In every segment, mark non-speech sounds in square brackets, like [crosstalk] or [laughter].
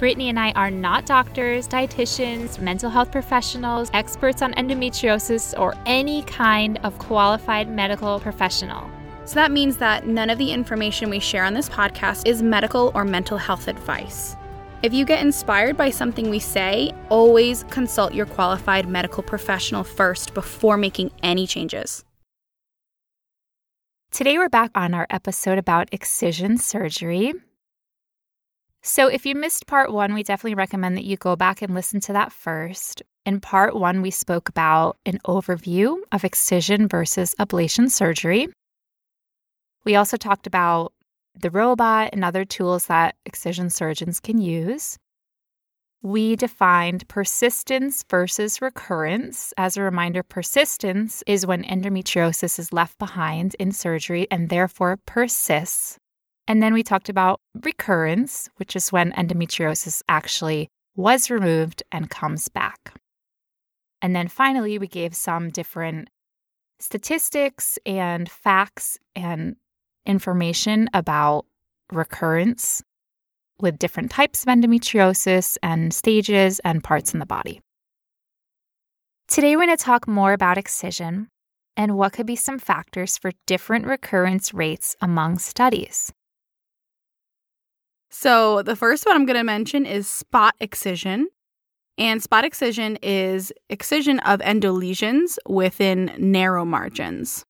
Brittany and I are not doctors, dietitians, mental health professionals, experts on endometriosis, or any kind of qualified medical professional. So that means that none of the information we share on this podcast is medical or mental health advice. If you get inspired by something we say, always consult your qualified medical professional first before making any changes. Today, we're back on our episode about excision surgery. So, if you missed part one, we definitely recommend that you go back and listen to that first. In part one, we spoke about an overview of excision versus ablation surgery. We also talked about the robot and other tools that excision surgeons can use. We defined persistence versus recurrence. As a reminder, persistence is when endometriosis is left behind in surgery and therefore persists and then we talked about recurrence, which is when endometriosis actually was removed and comes back. And then finally, we gave some different statistics and facts and information about recurrence with different types of endometriosis and stages and parts in the body. Today, we're going to talk more about excision and what could be some factors for different recurrence rates among studies. So, the first one I'm going to mention is spot excision. And spot excision is excision of endolesions within narrow margins.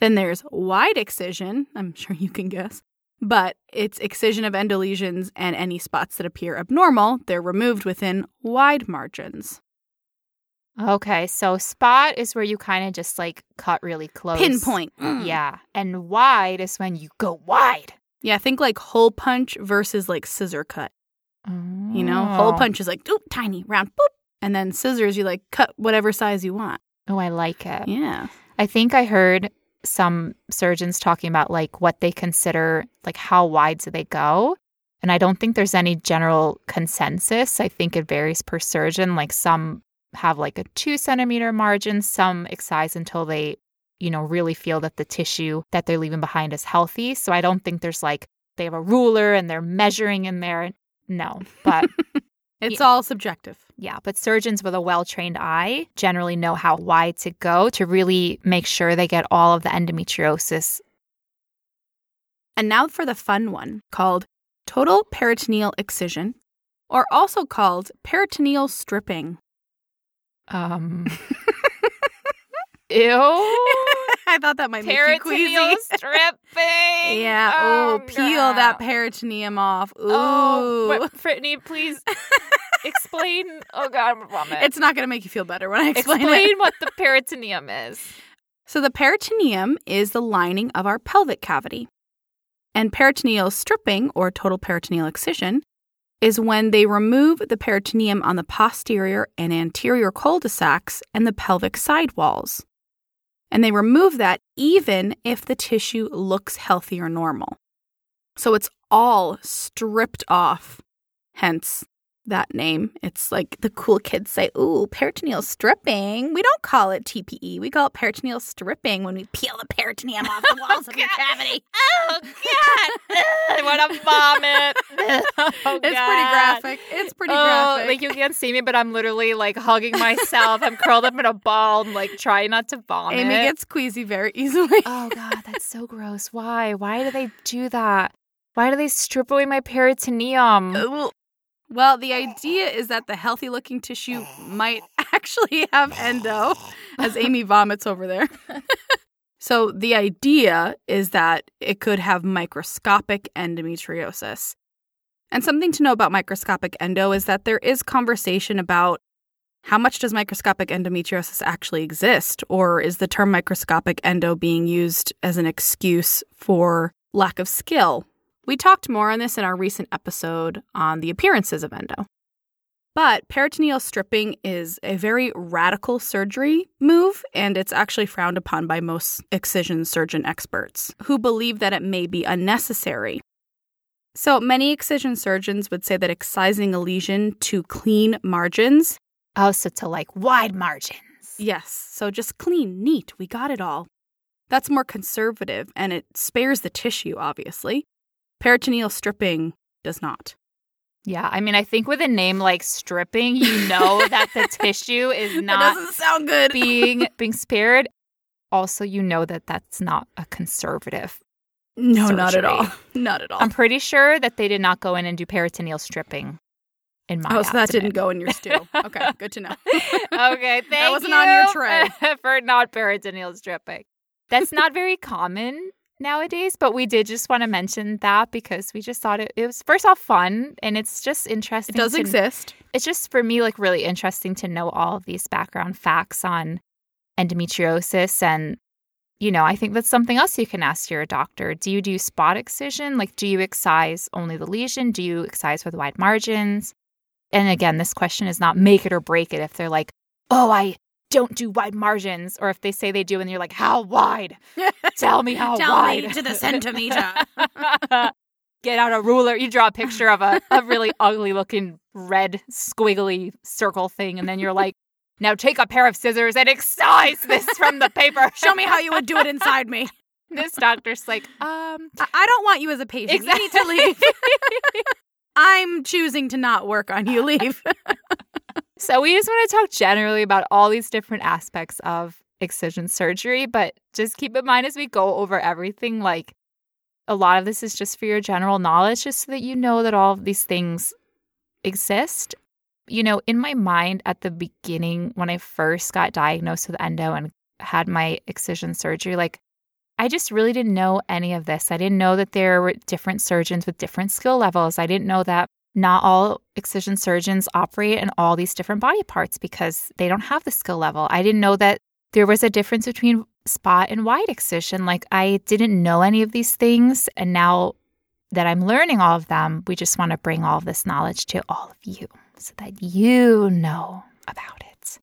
Then there's wide excision, I'm sure you can guess, but it's excision of endolesions and any spots that appear abnormal, they're removed within wide margins. Okay, so spot is where you kind of just like cut really close. Pinpoint. Mm. Yeah. And wide is when you go wide. Yeah, I think like hole punch versus like scissor cut. Oh. You know, hole oh. punch is like oop, tiny, round, boop. And then scissors, you like cut whatever size you want. Oh, I like it. Yeah. I think I heard some surgeons talking about like what they consider like how wide do they go. And I don't think there's any general consensus. I think it varies per surgeon. Like some have like a two centimeter margin, some excise until they you know, really feel that the tissue that they're leaving behind is healthy. So I don't think there's like they have a ruler and they're measuring in there. No, but [laughs] it's yeah. all subjective. Yeah, but surgeons with a well trained eye generally know how wide to go to really make sure they get all of the endometriosis. And now for the fun one called total peritoneal excision, or also called peritoneal stripping. Um. [laughs] Ew. [laughs] I thought that might make you queasy. Peritoneal [laughs] stripping. yeah. Oh, peel girl. that peritoneum off. Oh, Ooh. Oh, Brittany, please [laughs] explain. Oh God, I'm a vomit. It's not going to make you feel better when I explain, explain it. what the peritoneum is. So the peritoneum is the lining of our pelvic cavity. And peritoneal stripping, or total peritoneal excision, is when they remove the peritoneum on the posterior and anterior cul-de-sacs and the pelvic sidewalls and they remove that even if the tissue looks healthy or normal. So it's all stripped off, hence that name. It's like the cool kids say, ooh, peritoneal stripping. We don't call it TPE. We call it peritoneal stripping when we peel the peritoneum off the [laughs] oh, walls oh, of your cavity. [laughs] Oh, God. I want to vomit. [laughs] Oh, it's God. pretty graphic. It's pretty oh, graphic. Like you can't see me, but I'm literally like hugging myself. I'm curled up in a ball and like trying not to vomit. Amy gets queasy very easily. oh, God. That's so gross. Why? Why do they do that? Why do they strip away my peritoneum? Well, the idea is that the healthy looking tissue might [laughs] actually have endo, as Amy vomits over there. [laughs] so, the idea is that it could have microscopic endometriosis. And something to know about microscopic endo is that there is conversation about how much does microscopic endometriosis actually exist? Or is the term microscopic endo being used as an excuse for lack of skill we talked more on this in our recent episode on the appearances of endo. But peritoneal stripping is a very radical surgery move, and it's actually frowned upon by most excision surgeon experts who believe that it may be unnecessary. So, many excision surgeons would say that excising a lesion to clean margins. Oh, so to like wide margins. Yes, so just clean, neat, we got it all. That's more conservative and it spares the tissue, obviously. Peritoneal stripping does not. Yeah, I mean, I think with a name like stripping, you know [laughs] that the tissue is not doesn't sound good. being [laughs] being spared. Also, you know that that's not a conservative. no, not at all. [laughs] Not at all. I'm pretty sure that they did not go in and do peritoneal stripping. In my oh, so that didn't go in your stew. Okay, good to know. okay, thank that wasn't on your tray. for not peritoneal stripping. That's not very common nowadays, but we did just want to mention that because we just thought it, it was first off fun and it's just interesting. It does to- exist. It's just for me like really interesting to know all of these background facts on endometriosis and you know, I think that's something else you can ask your doctor. Do you do spot excision? Like, do you excise only the lesion? Do you excise with wide margins? And again, this question is not make it or break it. If they're like, oh, I don't do wide margins, or if they say they do and you're like, how wide? [laughs] Tell me how Tell wide. me to the centimeter. [laughs] Get out a ruler. You draw a picture of a, a really [laughs] ugly looking red squiggly circle thing, and then you're like, now take a pair of scissors and excise this from the paper. Show me how you would do it inside me. this doctor's like, um, I- I don't want you as a patient. You need to leave. I'm choosing to not work on you. Leave. So we just want to talk generally about all these different aspects of excision surgery, but just keep in mind as we go over everything, like a lot of this is just for your general knowledge, just so that you know that all of these things exist. You know, in my mind at the beginning, when I first got diagnosed with endo and had my excision surgery, like I just really didn't know any of this. I didn't know that there were different surgeons with different skill levels. I didn't know that not all excision surgeons operate in all these different body parts because they don't have the skill level. I didn't know that there was a difference between spot and wide excision. Like I didn't know any of these things. And now that I'm learning all of them, we just want to bring all of this knowledge to all of you so that you know about it.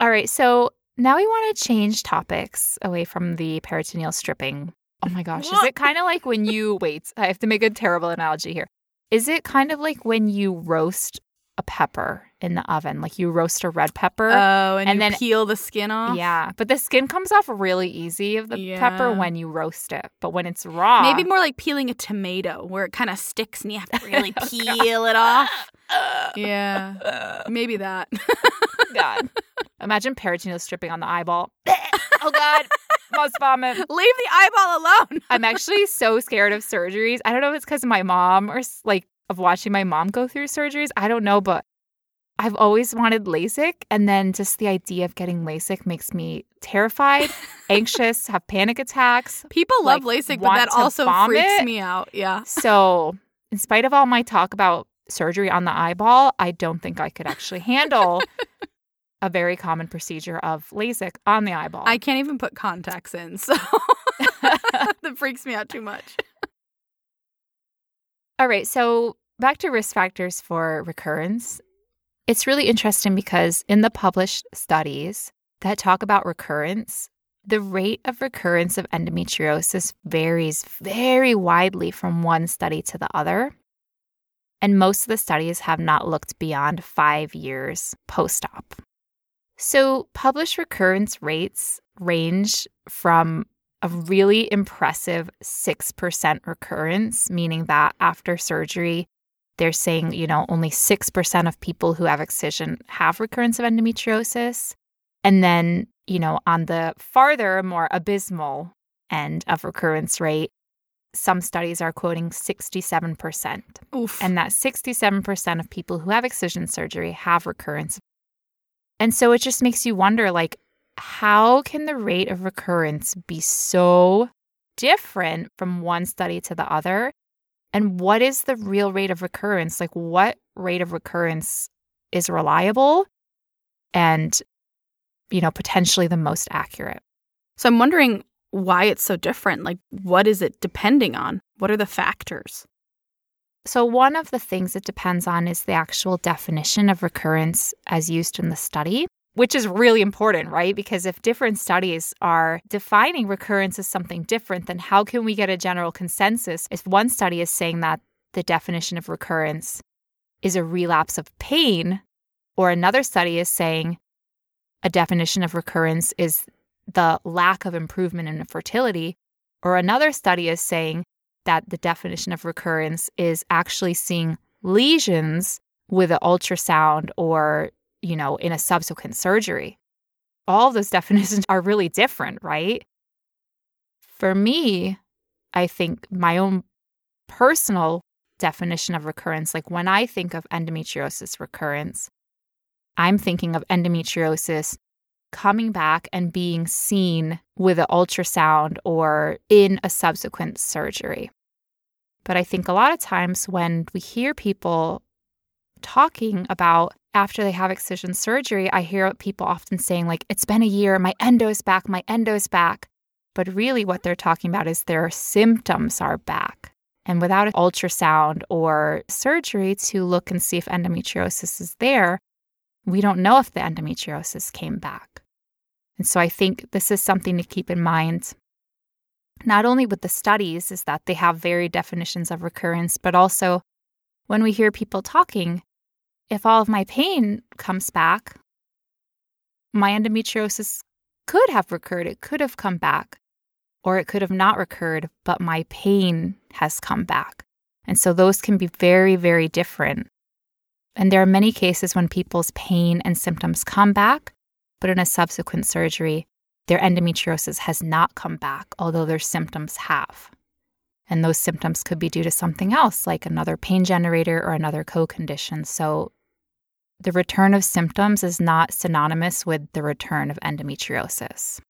All right. So now we want to change topics away from the peritoneal stripping. Oh my gosh. Is [laughs] it kind of like when you wait? I have to make a terrible analogy here. Is it kind of like when you roast a pepper in the oven? Like you roast a red pepper? Oh, and, And you then- peel the skin off. yeah. But the skin comes off really easy of the pepper when you roast it. But when it's raw. Maybe more like peeling a tomato, where it kind of sticks and you have to [laughs] really Oh, peel it off. [laughs] Yeah, maybe that. God. [laughs] Imagine peritoneal stripping on the eyeball. Oh God. [laughs] Must vomit. Leave the eyeball alone. I'm actually so scared of surgeries. I don't know if it's because of my mom or like of watching my mom go through surgeries. I don't know, but I've always wanted LASIK. And then just the idea of getting LASIK makes me terrified, [laughs] anxious, have panic attacks. People love Like, LASIK, but that also vomit? freaks me out. Yeah. So, in spite of all my talk about surgery on the eyeball, I don't think I could actually handle [laughs] a very common procedure of LASIK on the eyeball. I can't even put contacts in, so [laughs] that freaks me out too much. All right, so back to risk factors for recurrence. It's really interesting because in the published studies that talk about recurrence, the rate of recurrence of endometriosis varies very widely from one study to the other. And most of the studies have not looked beyond five years post op. So, published recurrence rates range from a really impressive 6% recurrence, meaning that after surgery, they're saying, you know, only 6% of people who have excision have recurrence of endometriosis. And then, you know, on the farther, more abysmal end of recurrence rate, some studies are quoting 67%. Oof. And that 67% of people who have excision surgery have recurrence. And so it just makes you wonder like, how can the rate of recurrence be so different from one study to the other? And what is the real rate of recurrence? Like, what rate of recurrence is reliable and, you know, potentially the most accurate? so I'm wondering why it's so different. Like, what is it depending on? What are the factors? So, one of the things it depends on is the actual definition of recurrence as used in the study, which is really important, right? Because if different studies are defining recurrence as something different, then how can we get a general consensus if one study is saying that the definition of recurrence is a relapse of pain, or another study is saying a definition of recurrence is the lack of improvement in fertility, or another study is saying that the definition of recurrence is actually seeing lesions with an ultrasound or, you know, in a subsequent surgery. All those [laughs] definitions are really different, right? For me, I think my own personal definition of recurrence, like when I think of endometriosis recurrence, I'm thinking of endometriosis coming back and being seen with an ultrasound or in a subsequent surgery. But I think a lot of times when we hear people talking about after they have excision surgery, I hear people often saying, like, it's been a year, my endo's back, my endo's back. But really, what they're talking about is their symptoms are back. And without an ultrasound or surgery to look and see if endometriosis is there, we don't know if the endometriosis came back. And so I think this is something to keep in mind. Not only with the studies, is that they have varied definitions of recurrence, but also when we hear people talking, if all of my pain comes back, my endometriosis could have recurred, it could have come back, or it could have not recurred, but my pain has come back. And so those can be very, very different. And there are many cases when people's pain and symptoms come back, but in a subsequent surgery, their endometriosis has not come back, although their symptoms have. And those symptoms could be due to something else, like another pain generator or another co condition. So the return of symptoms is not synonymous with the return of endometriosis.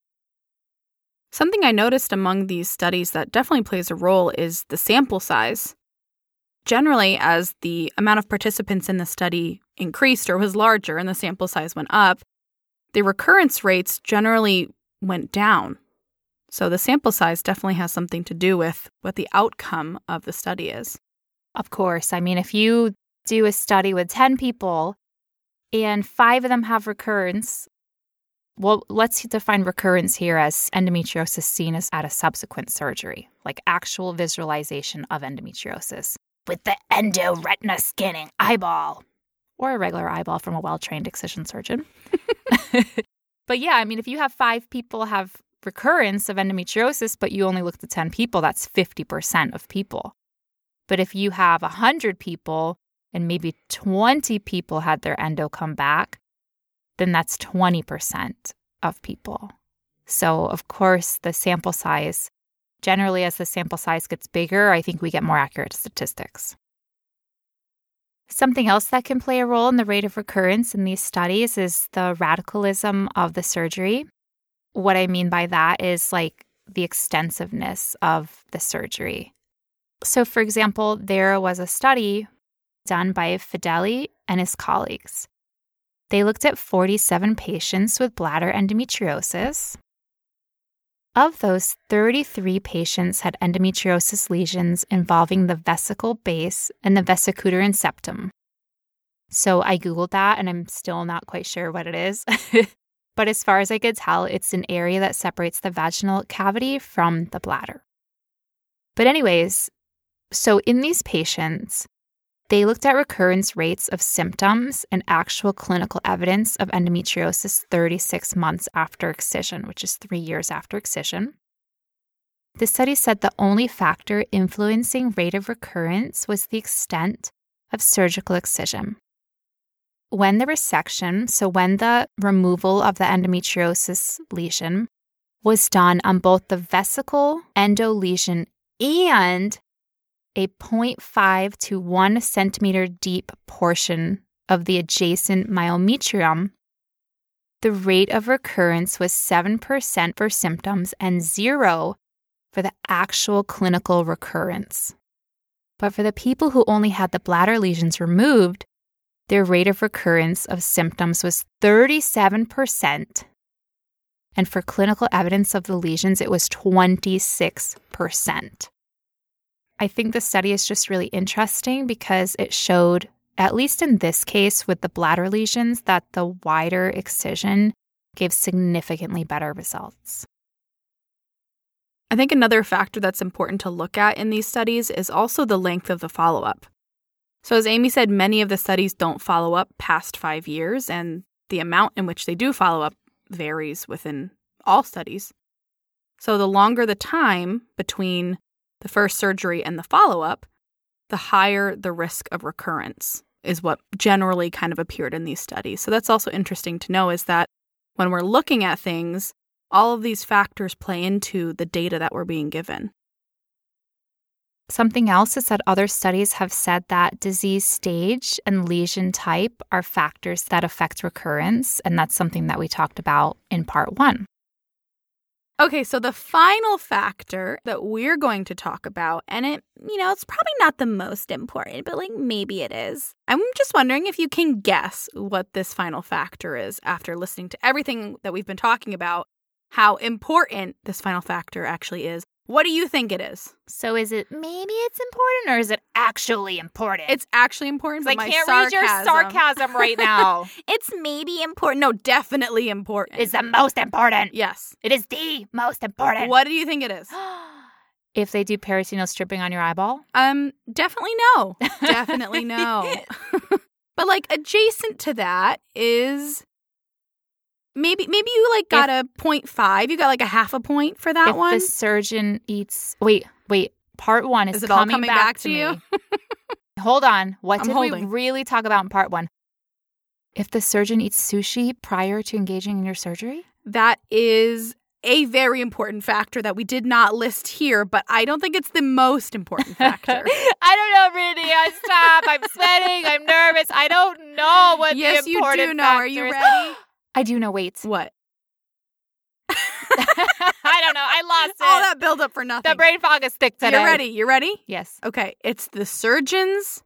Something I noticed among these studies that definitely plays a role is the sample size. Generally, as the amount of participants in the study increased or was larger and the sample size went up, the recurrence rates generally went down. So the sample size definitely has something to do with what the outcome of the study is. Of course. I mean, if you do a study with 10 people and five of them have recurrence, well, let's define recurrence here as endometriosis seen as at a subsequent surgery, like actual visualization of endometriosis with the endoretina scanning eyeball or a regular eyeball from a well trained excision surgeon. [laughs] but yeah, I mean, if you have five people have recurrence of endometriosis, but you only looked at 10 people, that's 50% of people. But if you have 100 people and maybe 20 people had their endo come back, then that's 20% of people. So, of course, the sample size, generally, as the sample size gets bigger, I think we get more accurate statistics. Something else that can play a role in the rate of recurrence in these studies is the radicalism of the surgery. What I mean by that is like the extensiveness of the surgery. So, for example, there was a study done by Fedele and his colleagues. They looked at 47 patients with bladder endometriosis of those, 33 patients had endometriosis lesions involving the vesical base and the vesicouterine septum. So I Googled that and I'm still not quite sure what it is. [laughs] but as far as I could tell, it's an area that separates the vaginal cavity from the bladder. But, anyways, so in these patients, they looked at recurrence rates of symptoms and actual clinical evidence of endometriosis 36 months after excision, which is three years after excision. The study said the only factor influencing rate of recurrence was the extent of surgical excision. When the resection, so when the removal of the endometriosis lesion, was done on both the vesical endo lesion and a 0.5 to 1 centimeter deep portion of the adjacent myometrium, the rate of recurrence was 7% for symptoms and 0 for the actual clinical recurrence. But for the people who only had the bladder lesions removed, their rate of recurrence of symptoms was 37%. And for clinical evidence of the lesions, it was 26%. I think the study is just really interesting because it showed, at least in this case with the bladder lesions, that the wider excision gave significantly better results. I think another factor that's important to look at in these studies is also the length of the follow up. So, as Amy said, many of the studies don't follow up past five years, and the amount in which they do follow up varies within all studies. So, the longer the time between the first surgery and the follow up, the higher the risk of recurrence is what generally kind of appeared in these studies. So, that's also interesting to know is that when we're looking at things, all of these factors play into the data that we're being given. Something else is that other studies have said that disease stage and lesion type are factors that affect recurrence. And that's something that we talked about in part one. Okay, so the final factor that we're going to talk about, and it, you know, it's probably not the most important, but like maybe it is. I'm just wondering if you can guess what this final factor is after listening to everything that we've been talking about, how important this final factor actually is. What do you think it is? So is it maybe it's important or is it actually important? It's actually important. I can't read your sarcasm right now. [laughs] it's maybe important. No, definitely important. It's the most important. Yes. It is the most important. What do you think it is? [gasps] if they do peritoneal stripping on your eyeball? Um, definitely no. [laughs] definitely no. [laughs] but like adjacent to that is maybe maybe you like got if, a point five. You got like a half a point for that one. if one. The surgeon eats. Wait, wait. Part one is, is it coming, all coming back, back to, you. [laughs] Hold on. What I'm did holding. we really talk about in part one? If the surgeon eats sushi prior to engaging in your surgery, that is a very important factor that we did not list here, but I don't think it's the most important [laughs] factor. I don't know, Brittany. I stop. I'm sweating. I'm nervous. I don't know what yes, the important you do know. Are you ready? [gasps] [gasps] [gasps] I do know. Wait. what? [laughs] I don't know. I lost it. All that buildup for nothing. the brain fog is thick today. You're ready. You ready? Yes. Okay. It's the surgeon's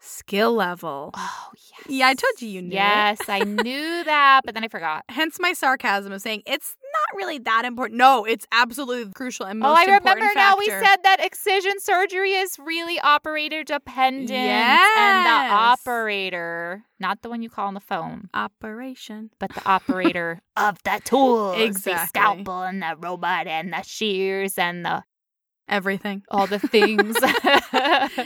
skill level. Oh, yes. Yeah, I told you you knew. Yes, I knew that, but then I forgot. Hence my sarcasm of saying it's not really that important. No, it's absolutely crucial and most oh, I remember now. We said that excision surgery is really operator dependent, and the operator, not the one you call on the phone, operation. but the operator [laughs] of the tools, Exactly. the scalpel and the robot and the shears and the Everything. all the things. [laughs]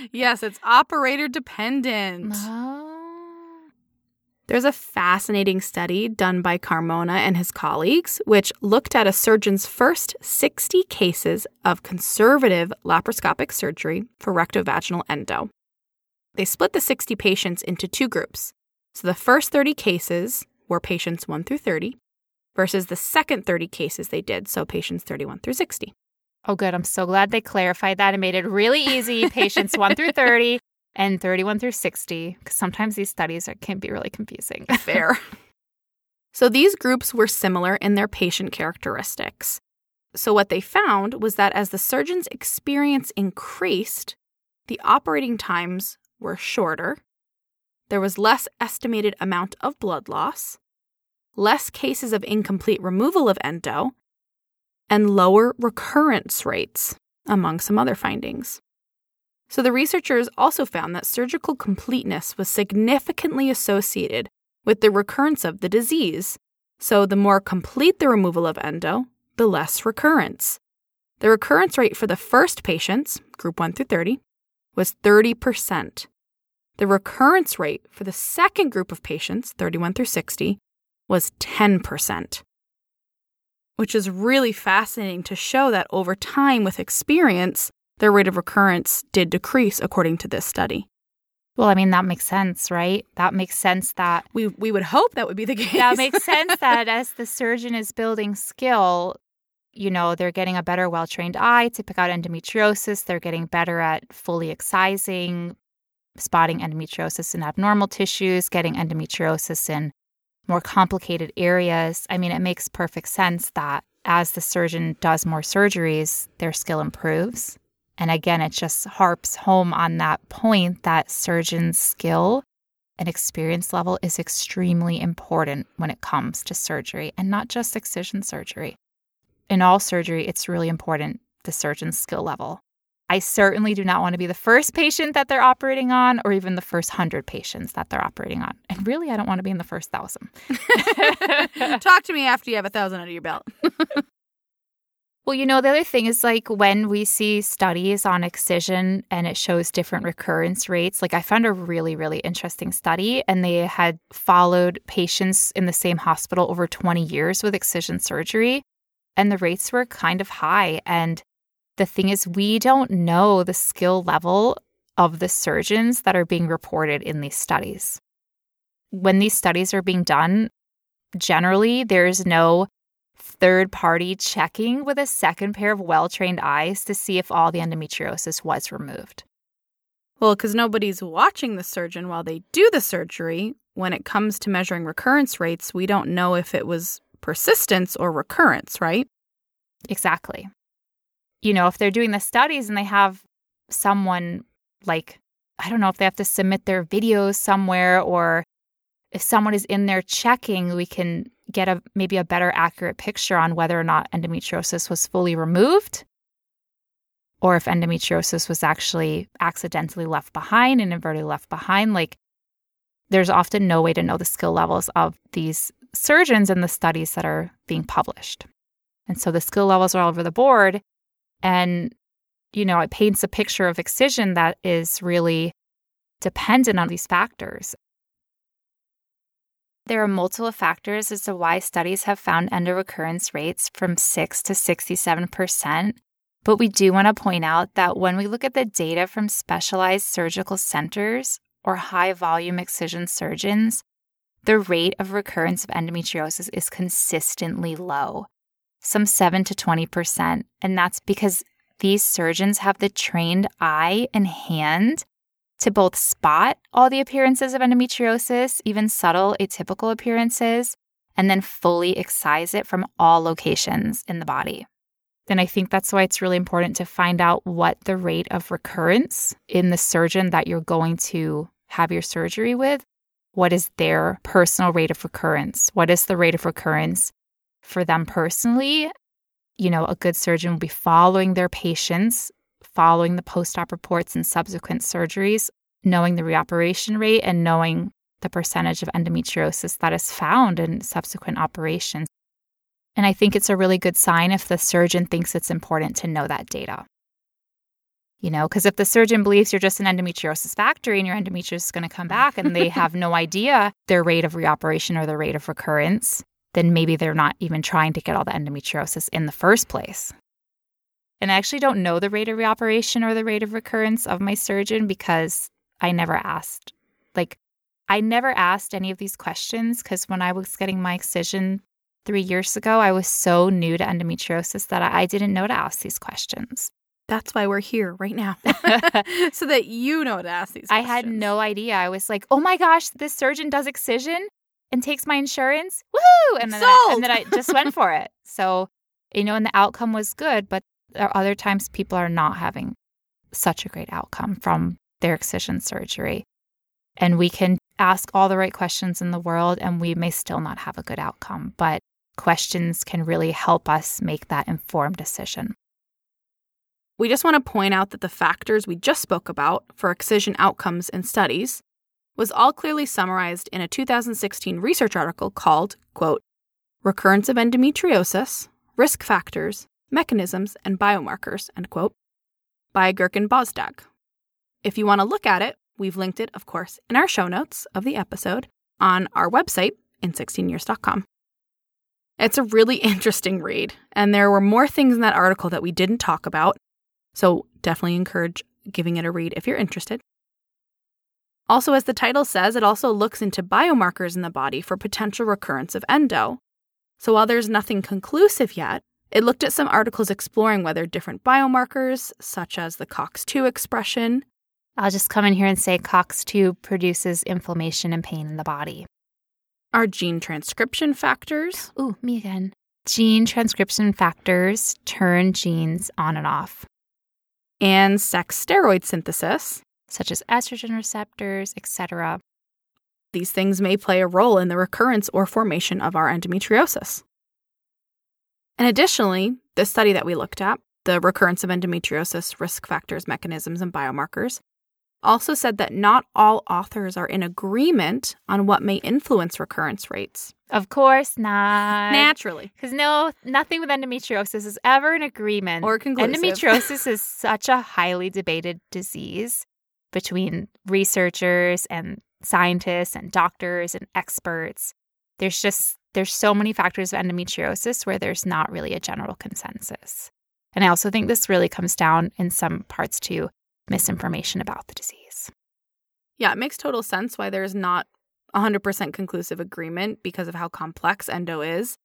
[laughs] Yes, it's operator dependent. oh. There's a fascinating study done by Carmona and his colleagues, which looked at a surgeon's first 60 cases of conservative laparoscopic surgery for rectovaginal endo. They split the 60 patients into two groups. So the first 30 cases were patients 1 through 30 versus the second 30 cases they did, so patients 31 through 60. Oh, good. I'm so glad they clarified that and made it really easy. Patients 1 through 30 and 31 through 60, because sometimes these studies are, can be really confusing. [laughs] Fair. [laughs] so these groups were similar in their patient characteristics. So what they found was that as the surgeon's experience increased, the operating times were shorter. There was less estimated amount of blood loss, less cases of incomplete removal of endo, and lower recurrence rates, among some other findings. So the researchers also found that surgical completeness was significantly associated with the recurrence of the disease. So the more complete the removal of endo, the less recurrence. The recurrence rate for the first patients, group 1 through 30, was 30%. The recurrence rate for the second group of patients, 31 through 60, was 10%. Which is really fascinating to show that over time with experience, their rate of recurrence did decrease according to this study. Well, I mean, that makes sense, right? That makes sense that We we would hope that would be the [laughs] case. that makes sense that as the surgeon is building skill, you know, they're getting a better well trained eye to pick out endometriosis. They're getting better at fully excising, spotting endometriosis in abnormal tissues, getting endometriosis in more complicated areas. I mean, it makes perfect sense that as the surgeon does more surgeries, their skill improves. And again, it just harps home on that point that surgeon skill and experience level is extremely important when it comes to surgery and not just excision surgery. In all surgery, it's really important the surgeon's skill level. I certainly do not want to be the first patient that they're operating on or even the first 100 patients that they're operating on. And really, I don't want to be in the first thousand. [laughs] Talk to me after you have a thousand under your belt. [laughs] Well, you know, the other thing is like when we see studies on excision and it shows different recurrence rates, like I found a really, really interesting study and they had followed patients in the same hospital over 20 years with excision surgery and the rates were kind of high. And the thing is, we don't know the skill level of the surgeons that are being reported in these studies. When these studies are being done, generally there's no third party checking with a second pair of well trained eyes to see if all the endometriosis was removed. Well, because nobody's watching the surgeon while they do the surgery. When it comes to measuring recurrence rates, we don't know if it was persistence or recurrence, right? Exactly. You know, if they're doing the studies and they have someone like, I don't know if they have to submit their videos somewhere or if someone is in there checking, we can get a maybe a better accurate picture on whether or not endometriosis was fully removed or if endometriosis was actually accidentally left behind and invertedly left behind. Like there's often no way to know the skill levels of these surgeons in the studies that are being published. And so the skill levels are all over the board. And you know it paints a picture of excision that is really dependent on these factors there are multiple factors as to why studies have found endorecurrence rates from 6 to 67%. But we do want to point out that when we look at the data from specialized surgical centers or high volume excision surgeons, the rate of recurrence of endometriosis is consistently low, some 7 to 20%. And that's because these surgeons have the trained eye and hand to both spot all the appearances of endometriosis, even subtle atypical appearances, and then fully excise it from all locations in the body. Then I think that's why it's really important to find out what the rate of recurrence in the surgeon that you're going to have your surgery with. What is their personal rate of recurrence? What is the rate of recurrence for them personally? You know, a good surgeon will be following their patients following the post op reports and subsequent surgeries, knowing the reoperation rate and knowing the percentage of endometriosis that is found in subsequent operations. And I think it's a really good sign if the surgeon thinks it's important to know that data. You know, because if the surgeon believes you're just an endometriosis factory and your endometriosis is going to come back and they have no [laughs] idea their rate of reoperation or the rate of recurrence, then maybe they're not even trying to get all the endometriosis in the first place. And I actually don't know the rate of reoperation or the rate of recurrence of my surgeon because I never asked. Like, I never asked any of these questions because when I was getting my excision three years ago, I was so new to endometriosis that I didn't know to ask these questions. That's why we're here right now. [laughs] [laughs] so that you know to ask these questions. I had no idea. I was like, oh my gosh, this surgeon does excision and takes my insurance. Woo! And then, I, and then I just went for it. So, you know, and the outcome was good, but are other times people are not having such a great outcome from their excision surgery. And we can ask all the right questions in the world and we may still not have a good outcome, but questions can really help us make that informed decision. We just want to point out that the factors we just spoke about for excision outcomes in studies was all clearly summarized in a 2016 research article called, quote, Recurrence of Endometriosis, Risk Factors, Mechanisms, and Biomarkers, end quote, by Gurkan Bozdag. If you want to look at it, we've linked it, of course, in our show notes of the episode on our website, in16years.com. It's a really [laughs] interesting read, and there were more things in that article that we didn't talk about, so definitely encourage giving it a read if you're interested. Also, as the title says, it also looks into biomarkers in the body for potential recurrence of endo. So while there's nothing conclusive yet, it looked at some articles exploring whether different biomarkers, such as the COX2 expression, I'll just come in here and say COX2 produces inflammation and pain in the body. Are gene transcription factors? Ooh, me again. Gene transcription factors turn genes on and off. And sex steroid synthesis, such as estrogen receptors, etc. These things may play a role in the recurrence or formation of our endometriosis. And additionally, the study that we looked at the recurrence of endometriosis risk factors, mechanisms, and biomarkers, also said that not all authors are in agreement on what may influence recurrence rates. Of course not. Naturally. Because no, nothing with endometriosis is ever in agreement. Or conclusive. Endometriosis is [laughs] such a highly debated disease between researchers and scientists and doctors and experts. There's just there's so many factors of endometriosis where there's not really a general consensus. And I also think this really comes down in some parts to misinformation about the disease. Yeah, it makes total sense why there's not 100% conclusive agreement because of how complex endo is.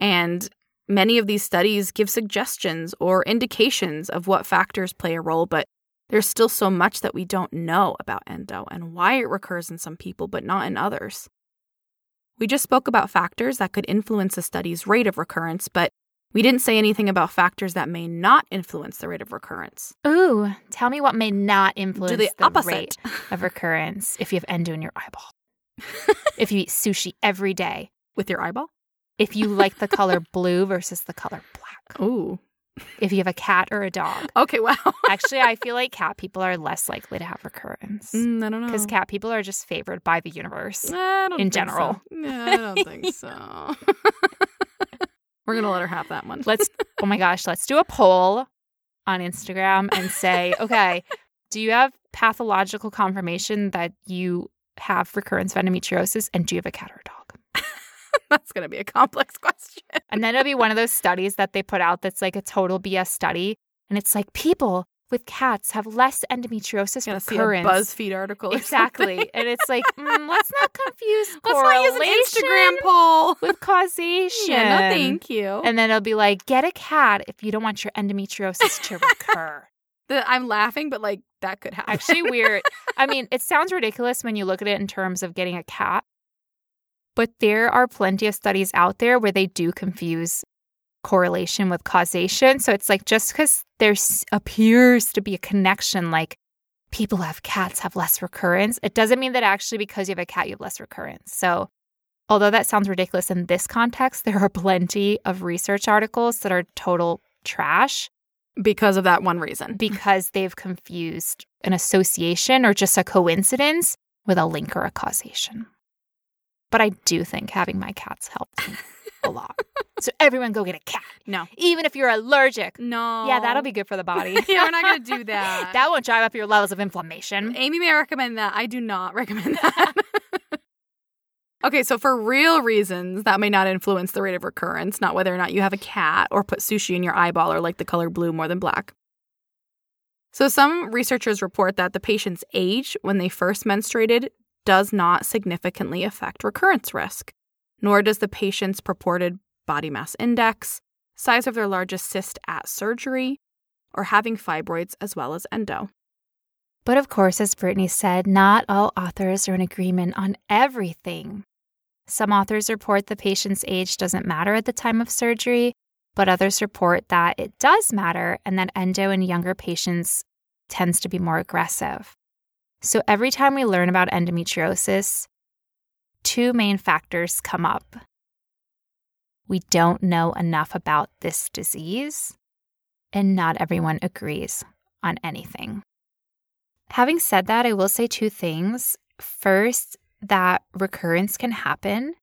And many of these studies give suggestions or indications of what factors play a role, but there's still so much that we don't know about endo and why it recurs in some people but not in others. We just spoke about factors that could influence a study's rate of recurrence, but we didn't say anything about factors that may not influence the rate of recurrence. Ooh, tell me what may not influence Do the, the opposite. rate of recurrence if you have endo in your eyeball. [laughs] if you eat sushi every day. With your eyeball? If you like the color blue versus the color black. Ooh. If you have a cat or a dog. [laughs] Okay, wow. [laughs] Actually, I feel like cat people are less likely to have recurrence. Mm, I don't know. Because cat people are just favored by the universe. In general. so. Yeah, I don't think so. [laughs] We're gonna let her have that one. Let's, oh my gosh, let's do a poll on Instagram and say, okay, do you have pathological confirmation that you have recurrence of endometriosis and do you have a cat or a dog? [laughs] That's gonna be a complex [laughs] question. And then it'll be one of those studies that they put out that's like a total BS study. And it's like people with cats have less endometriosis Gonna see a recurrence. BuzzFeed article. Exactly. [laughs] and it's like, mm, let's not confuse Let's not use correlation an Instagram poll. with causation. Yeah, no, thank you. And then it'll be like, get a cat if you don't want your endometriosis to recur. The- I'm laughing, but like that could happen. Actually, weird. I mean, it sounds ridiculous when you look at it in terms of getting a cat, but there are plenty of studies out there where they do confuse correlation with causation. So it's like just because there appears to be a connection, like people who have cats have less recurrence, it doesn't mean that actually because you have a cat, you have less recurrence. So although that sounds ridiculous in this context, [laughs] there are plenty of research articles that are total trash because of that one reason. [laughs] because they've confused an association or just a coincidence with a link or a causation. But I do think having my cats helped a lot. [laughs] So everyone go get a cat, No. even if you're allergic. No. Yeah, that'll be good for the body. [laughs] yeah, we're not gonna do [laughs] that. that won't drive up your levels of inflammation. Amy may recommend that. I do not recommend that. okay, so for real reasons, that may not influence the rate of recurrence, not whether or not you have a cat or put sushi in your eyeball or like the color blue more than black. So, some researchers report that the patient's age when they first menstruated does not significantly affect recurrence risk, nor does the patient's purported body mass index, size of their largest cyst at surgery, or having fibroids as well as endo. But of course, as Brittany said, not all authors are in agreement on everything. Some authors report the patient's age doesn't matter at the time of surgery, but others report that it does matter and that endo in younger patients tends to be more aggressive. So every time we learn about endometriosis, two main factors come up. We don't know enough about this disease, and not everyone agrees on anything. Having said that, I will say two things. First, that recurrence can happen.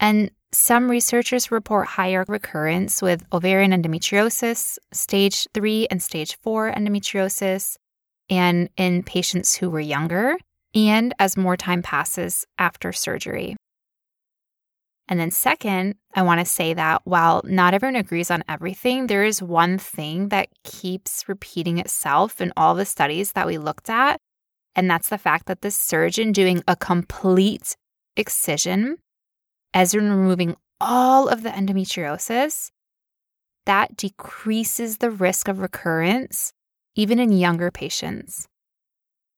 And some researchers report higher recurrence with ovarian endometriosis, stage three and stage four endometriosis, and in patients who were younger, and as more time passes after surgery. And then, second, I want to say that while not everyone agrees on everything, there is one thing that keeps repeating itself in all the studies that we looked at. And that's the fact that the surgeon doing a complete excision, as in removing all of the endometriosis, that decreases the risk of recurrence, even in younger patients.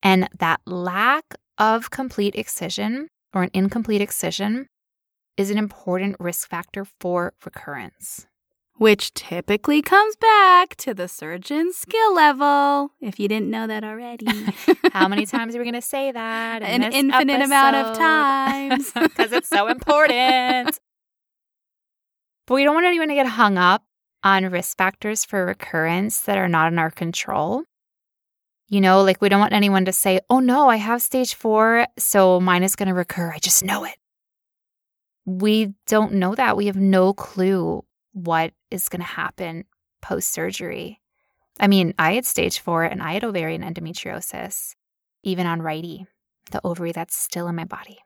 And that lack of complete excision or an incomplete excision is an important risk factor for recurrence. Which typically comes back to the surgeon's skill level, if you didn't know that already. [laughs] How many [laughs] times are we going to say that? in An infinite amount of times. [laughs] Because it's so important. but we don't want anyone to get hung up on risk factors for recurrence that are not in our control. You know, like we don't want anyone to say, oh no, I have stage four, so mine is going to recur. I just know it. We don't know that. We have no clue what is going to happen post surgery. I mean, I had stage four and I had ovarian endometriosis, even on righty, the ovary that's still in my body.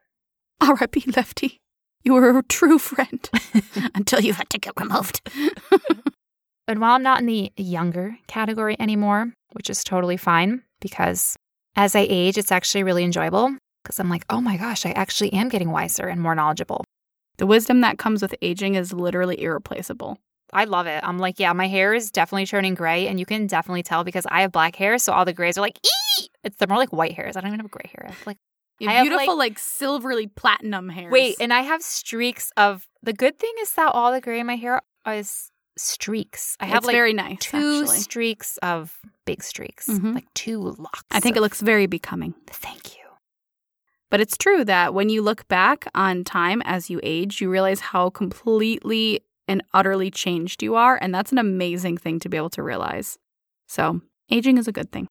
R.I.P. Lefty. You were a true friend [laughs] until you had to get removed. [laughs] and while I'm not in the younger category anymore, which is totally fine because as I age, it's actually really enjoyable because I'm like, oh my gosh, I actually am getting wiser and more knowledgeable. The wisdom that comes with aging is literally irreplaceable. I love it. I'm like, yeah, my hair is definitely turning gray, and you can definitely tell because I have black hair, so all the grays are like, ee! It's they're more like white hairs. I don't even have gray hair. I have like you have beautiful, like, like, silvery platinum hair. Wait, and I have streaks of. The good thing is that all the gray in my hair is streaks. I have it's like very nice. Two actually. streaks of big streaks, mm-hmm. like two locks. I think of, it looks very becoming. Thank you. But it's true that when you look back on time as you age, you realize how completely and utterly changed you are. And that's an amazing thing to be able to realize. So, aging is a good thing.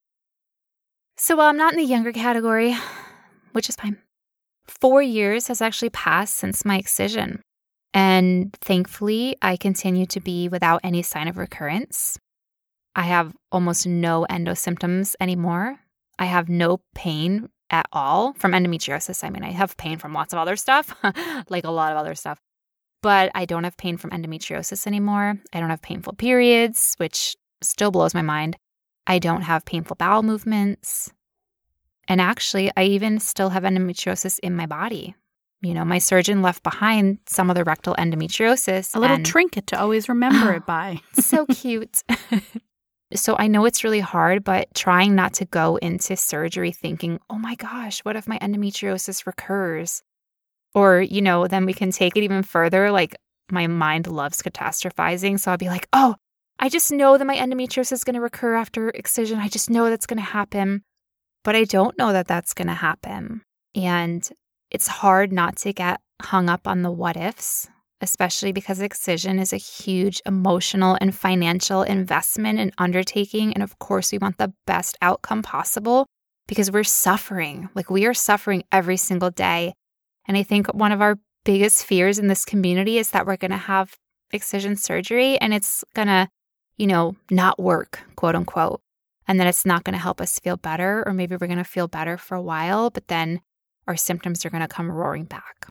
So, while I'm not in the younger category, which is fine, four years has actually passed since my excision. And thankfully, I continue to be without any sign of recurrence. I have almost no endo symptoms anymore. I have no pain at all from endometriosis. I mean, I have pain from lots of other stuff, [laughs] like a lot of other stuff but I don't have pain from endometriosis anymore. I don't have painful periods, which still blows my mind. I don't have painful bowel movements. And actually, I even still have endometriosis in my body. You know, my surgeon left behind some of the rectal endometriosis. A little trinket to always remember it by. [gasps] so cute. [laughs] so I know it's really hard, but trying not to go into surgery thinking, oh my gosh, what if my endometriosis recurs? Or, you know, then we can take it even further. Like, my mind loves catastrophizing. So I'll be like, oh, I just know that my endometriosis is going to recur after excision. I just know that's going to happen. But I don't know that that's going to happen. And it's hard not to get hung up on the what ifs, especially because excision is a huge emotional and financial investment and undertaking. And of course, we want the best outcome possible because we're suffering. Like we are suffering every single day. And I think one of our biggest fears in this community is that we're going to have excision surgery and it's going to, you know, not work, quote unquote. And then it's not going to help us feel better, or maybe we're going to feel better for a while, but then our symptoms are going to come roaring back.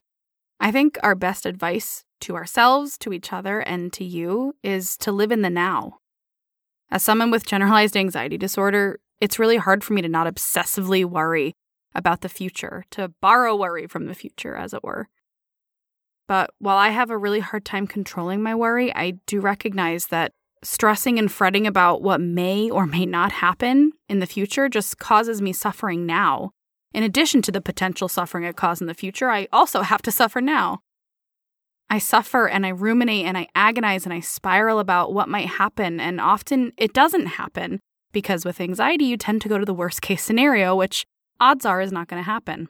I think our best advice to ourselves, to each other, and to you is to live in the now. As someone with generalized anxiety disorder, it's really hard for me to not obsessively worry about the future, to borrow worry from the future, as it were. But while I have a really hard time controlling my worry, I do recognize that stressing and fretting about what may or may not happen in the future just causes me suffering now. In addition to the potential suffering it causes in the future, I also have to suffer now. I suffer and I ruminate and I agonize and I spiral about what might happen, and often it doesn't happen because with anxiety, you tend to go to the worst case scenario, which odds are is not going to happen.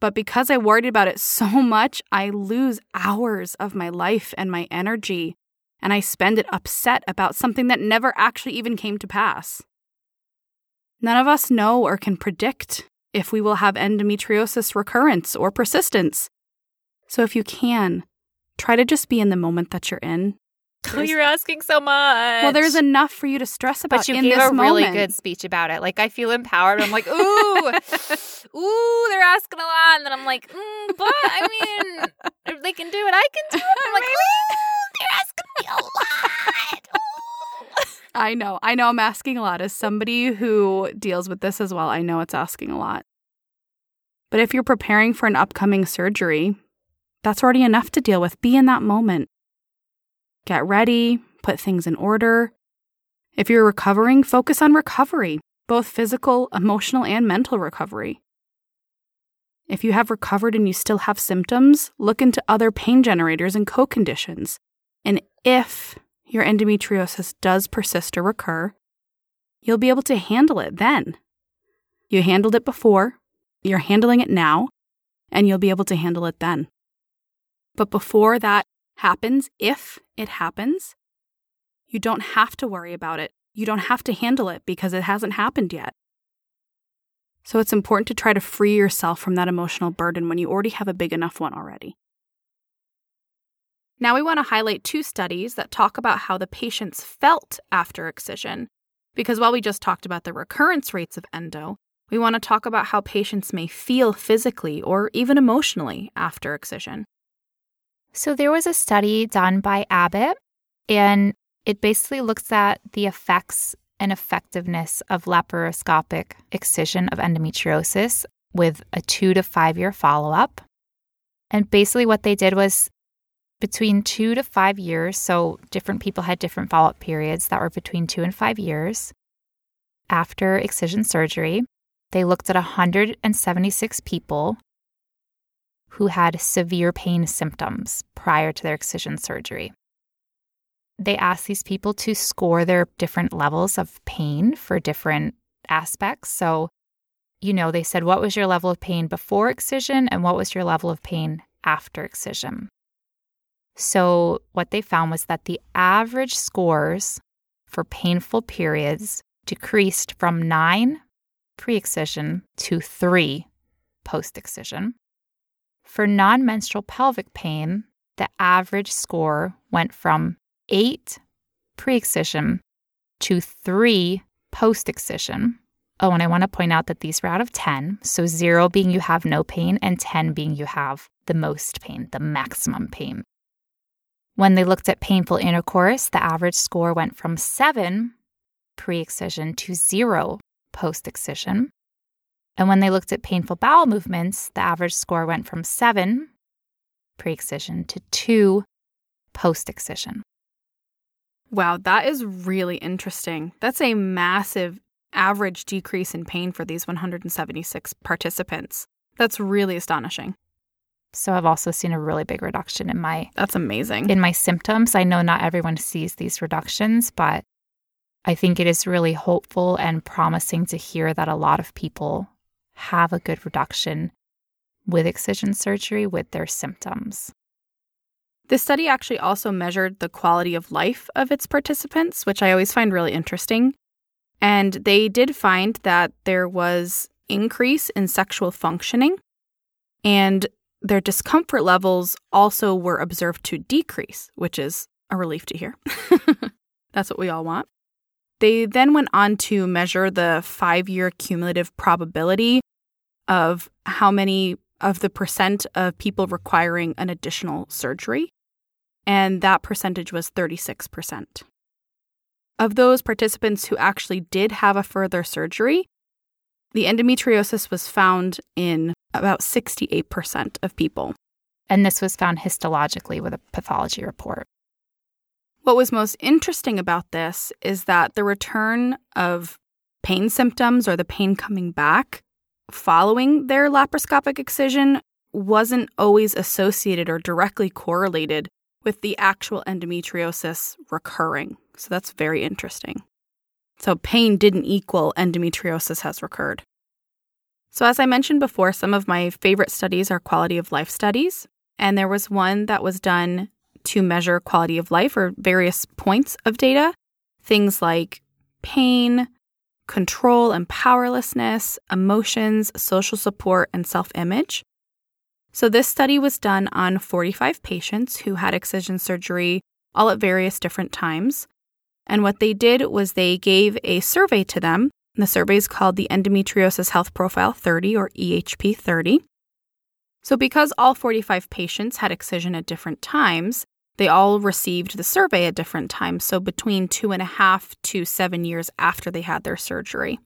But because I worried about it so much, I lose hours of my life and my energy, and I spend it upset about something that never actually even came to pass. None of us know or can predict if we will have endometriosis recurrence or persistence. So if you can, try to just be in the moment that you're in [laughs] Oh, you're asking so much. Well, there's enough for you to stress about. But you in gave a moment. really good speech about it. Like I feel empowered. I'm like, ooh, [laughs] ooh, they're asking a lot, and then I'm like, mm, but I mean, if they can do it, I can do it. I'm [laughs] like, ooh, they're asking me a lot. I know. I know. I'm asking a lot. As somebody who deals with this as well, I know it's asking a lot. But if you're preparing for an upcoming surgery, that's already enough to deal with. Be in that moment. Get ready, put things in order. If you're recovering, focus on recovery, both physical, emotional, and mental recovery. If you have recovered and you still have symptoms, look into other pain generators and co conditions. And if your endometriosis does persist or recur, you'll be able to handle it then. You handled it before, you're handling it now, and you'll be able to handle it then. But before that happens, if it happens, You don't have to worry about it. You don't have to handle it because it hasn't happened yet. So it's important to try to free yourself from that emotional burden when you already have a big enough one already. Now, we want to highlight two studies that talk about how the patients felt after excision. Because while we just talked about the recurrence rates of endo, we want to talk about how patients may feel physically or even emotionally after excision. So, there was a study done by Abbott, and it basically looks at the effects and effectiveness of laparoscopic excision of endometriosis with a two to five year follow up. And basically, what they did was between two to five years. So different people had different follow up periods that were between two and five years. After excision surgery, they looked at 176 people who had severe pain symptoms prior to their excision surgery. They asked these people to score their different levels of pain for different aspects. So, you know, they said, What was your level of pain before excision and what was your level of pain after excision? So, what they found was that the average scores for painful periods decreased from nine pre excision to three post excision. For non menstrual pelvic pain, the average score went from eight pre excision to three post excision. Oh, and I want to point out that these were out of 10. So, zero being you have no pain, and 10 being you have the most pain, the maximum pain. When they looked at painful intercourse, the average score went from seven pre excision to zero post excision. And when they looked at painful bowel movements, the average score went from seven pre excision to two post excision. Wow, that is really interesting. That's a massive average decrease in pain for these 176 participants. That's really astonishing. So I've also seen a really big reduction in my That's amazing. in my symptoms. I know not everyone sees these reductions, but I think it is really hopeful and promising to hear that a lot of people have a good reduction with excision surgery with their symptoms. This study actually also measured the quality of life of its participants, which I always find really interesting. And they did find that there was increase in sexual functioning and their discomfort levels also were observed to decrease, which is a relief to hear. [laughs] That's what we all want. They then went on to measure the five year cumulative probability of how many of the percent of people requiring an additional surgery, and that percentage was 36%. Of those participants who actually did have a further surgery, the endometriosis was found in about 68% of people. And this was found histologically with a pathology report. What was most interesting about this is that the return of pain symptoms or the pain coming back following their laparoscopic excision wasn't always associated or directly correlated with the actual endometriosis recurring. So that's very interesting. So pain didn't equal endometriosis has recurred. So, as I mentioned before, some of my favorite studies are quality of life studies. And there was one that was done to measure quality of life or various points of data, things like pain, control and powerlessness, emotions, social support, and self image. So, this study was done on 45 patients who had excision surgery all at various different times. And what they did was they gave a survey to them the survey is called the Endometriosis Health Profile 30 or EHP 30. So, because all 45 patients had excision at different times, they all received the survey at different times, so between two and a half to seven years after they had their surgery.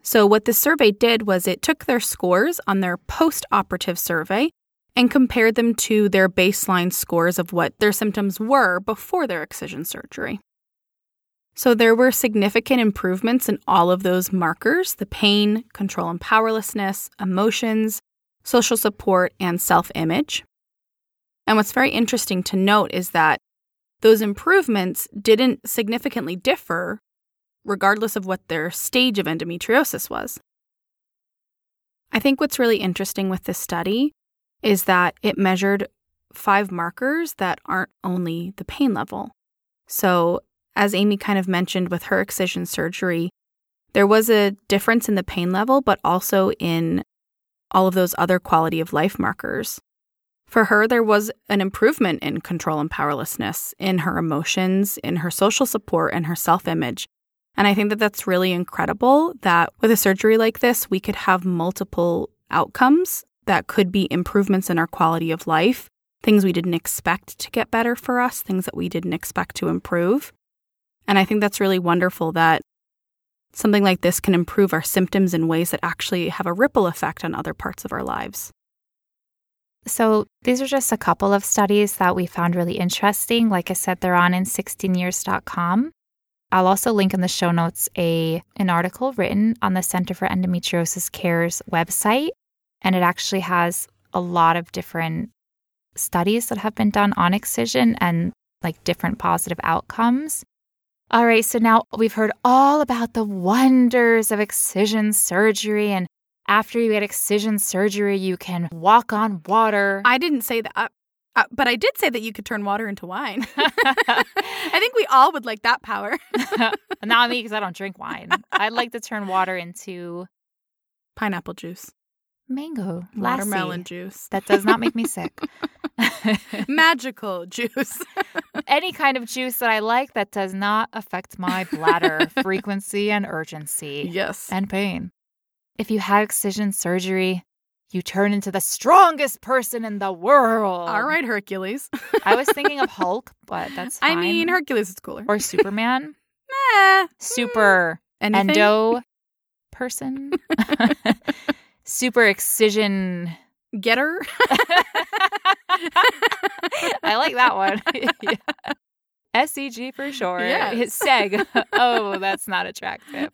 So, what the survey did was it took their scores on their post operative survey and compared them to their baseline scores of what their symptoms were before their excision surgery. So there were significant improvements in all of those markers the pain, control and powerlessness, emotions, social support, and self image. And what's very interesting to note is that those improvements didn't significantly differ regardless of what their stage of endometriosis was. I think what's really interesting with this study is that it measured five markers that aren't only the pain level. So, as Amy kind of mentioned with her excision surgery, there was a difference in the pain level, but also in all of those other quality of life markers. For her, there was an improvement in control and powerlessness, in her emotions, in her social support, and her self image. And I think that that's really incredible that with a surgery like this, we could have multiple outcomes that could be improvements in our quality of life, things we didn't expect to get better for us, things that we didn't expect to improve. And I think that's really wonderful that something like this can improve our symptoms in ways that actually have a ripple effect on other parts of our lives. So, these are just a couple of studies that we found really interesting. Like I said, they're on in 16years.com. I'll also link in the show notes a an article written on the Center for Endometriosis Care's website, and it actually has a lot of different studies that have been done on excision and like different positive outcomes. All right, so now we've heard all about the wonders of excision surgery and after you get excision surgery, you can walk on water. I didn't say that. Uh, uh, but I did say that you could turn water into wine. [laughs] I think we all would like that power. [laughs] Not me, because I don't drink wine. I'd like to turn water into pineapple juice, mango, watermelon lassi. juice. That does not make me sick. [laughs] Magical juice. Any kind of juice that I like that does not affect my bladder frequency and urgency. Yes. And pain. If you had excision surgery, you turn into the strongest person in the world. All right, Hercules. I was thinking of [laughs] Hulk, but that's fine. I mean, Hercules is cooler. Or Superman. [laughs] eh, Super anything? endo person. [laughs] Super excision. Getter. I like that one. yeah. SEG for sure. Yes. SEG. oh, that's not attractive.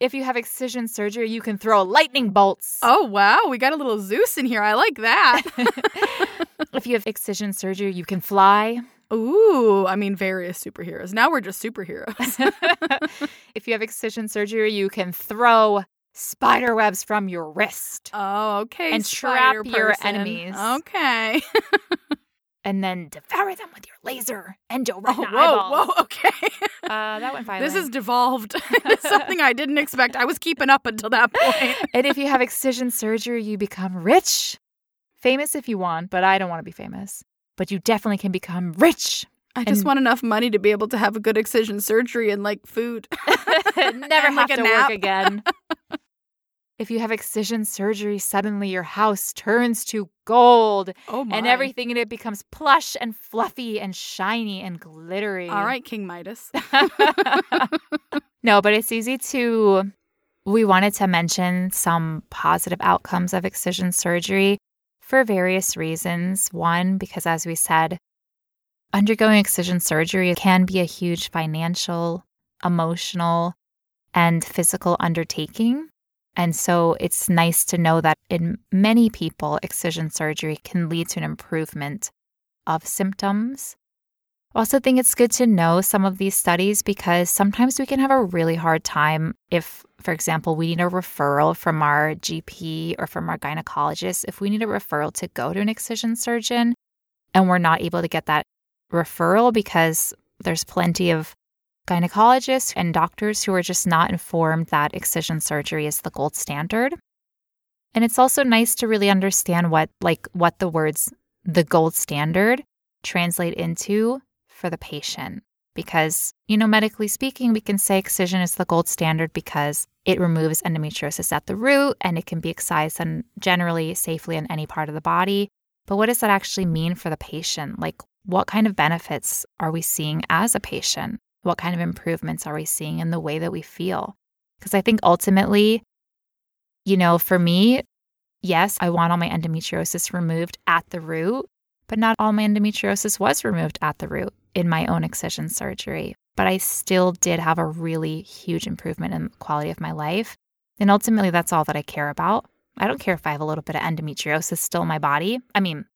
If you have excision surgery, you can throw lightning bolts. Oh, wow. We got a little Zeus in here. I like that. [laughs] [laughs] if you have excision surgery, you can fly. Ooh, I mean, various superheroes. Now we're just superheroes. [laughs] if you have excision surgery, you can throw spider webs from your wrist. Oh, okay. And trap your enemies. Okay. And then devour them with your laser endo Oh, retina whoa, eyeballs. whoa, [laughs] okay. Uh, that went violent. This is devolved. [laughs] [laughs] it's something I didn't expect. I was keeping up until that point. and if you have excision surgery, you become rich. Famous if you want, but I don't want to be famous. But you definitely can become rich. I just want enough money to be able to have a good excision surgery and like food. Never And, have like, to work again. If you have excision surgery, suddenly your house turns to gold Oh my. and everything in it becomes plush and fluffy and shiny and glittery. All right, King Midas. [laughs] [laughs] no, but it's easy to. We wanted to mention some positive outcomes of excision surgery for various reasons. One, because as we said, undergoing excision surgery can be a huge financial, emotional, and physical undertaking. And so it's nice to know that in many people, excision surgery can lead to an improvement of symptoms. Also think it's good to know some of these studies because sometimes we can have a really hard time if, for example, we need a referral from our GP or from our gynecologist. If we need a referral to go to an excision surgeon and we're not able to get that referral because there's plenty of gynecologists and doctors who are just not informed that excision surgery is the gold standard. And it's also nice to really understand what like what the words the gold standard translate into for the patient. Because you know medically speaking we can say excision is the gold standard because it removes endometriosis at the root and it can be excised and generally safely in any part of the body. But what does that actually mean for the patient? Like what kind of benefits are we seeing as a patient what kind of improvements are we seeing in the way that we feel because i think ultimately you know for me yes i want all my endometriosis removed at the root but not all my endometriosis was removed at the root in my own excision surgery. But I still did have a really huge improvement in the quality of my life. And ultimately, that's all that I care about. I don't care if I have a little bit of endometriosis still in my body. I mean,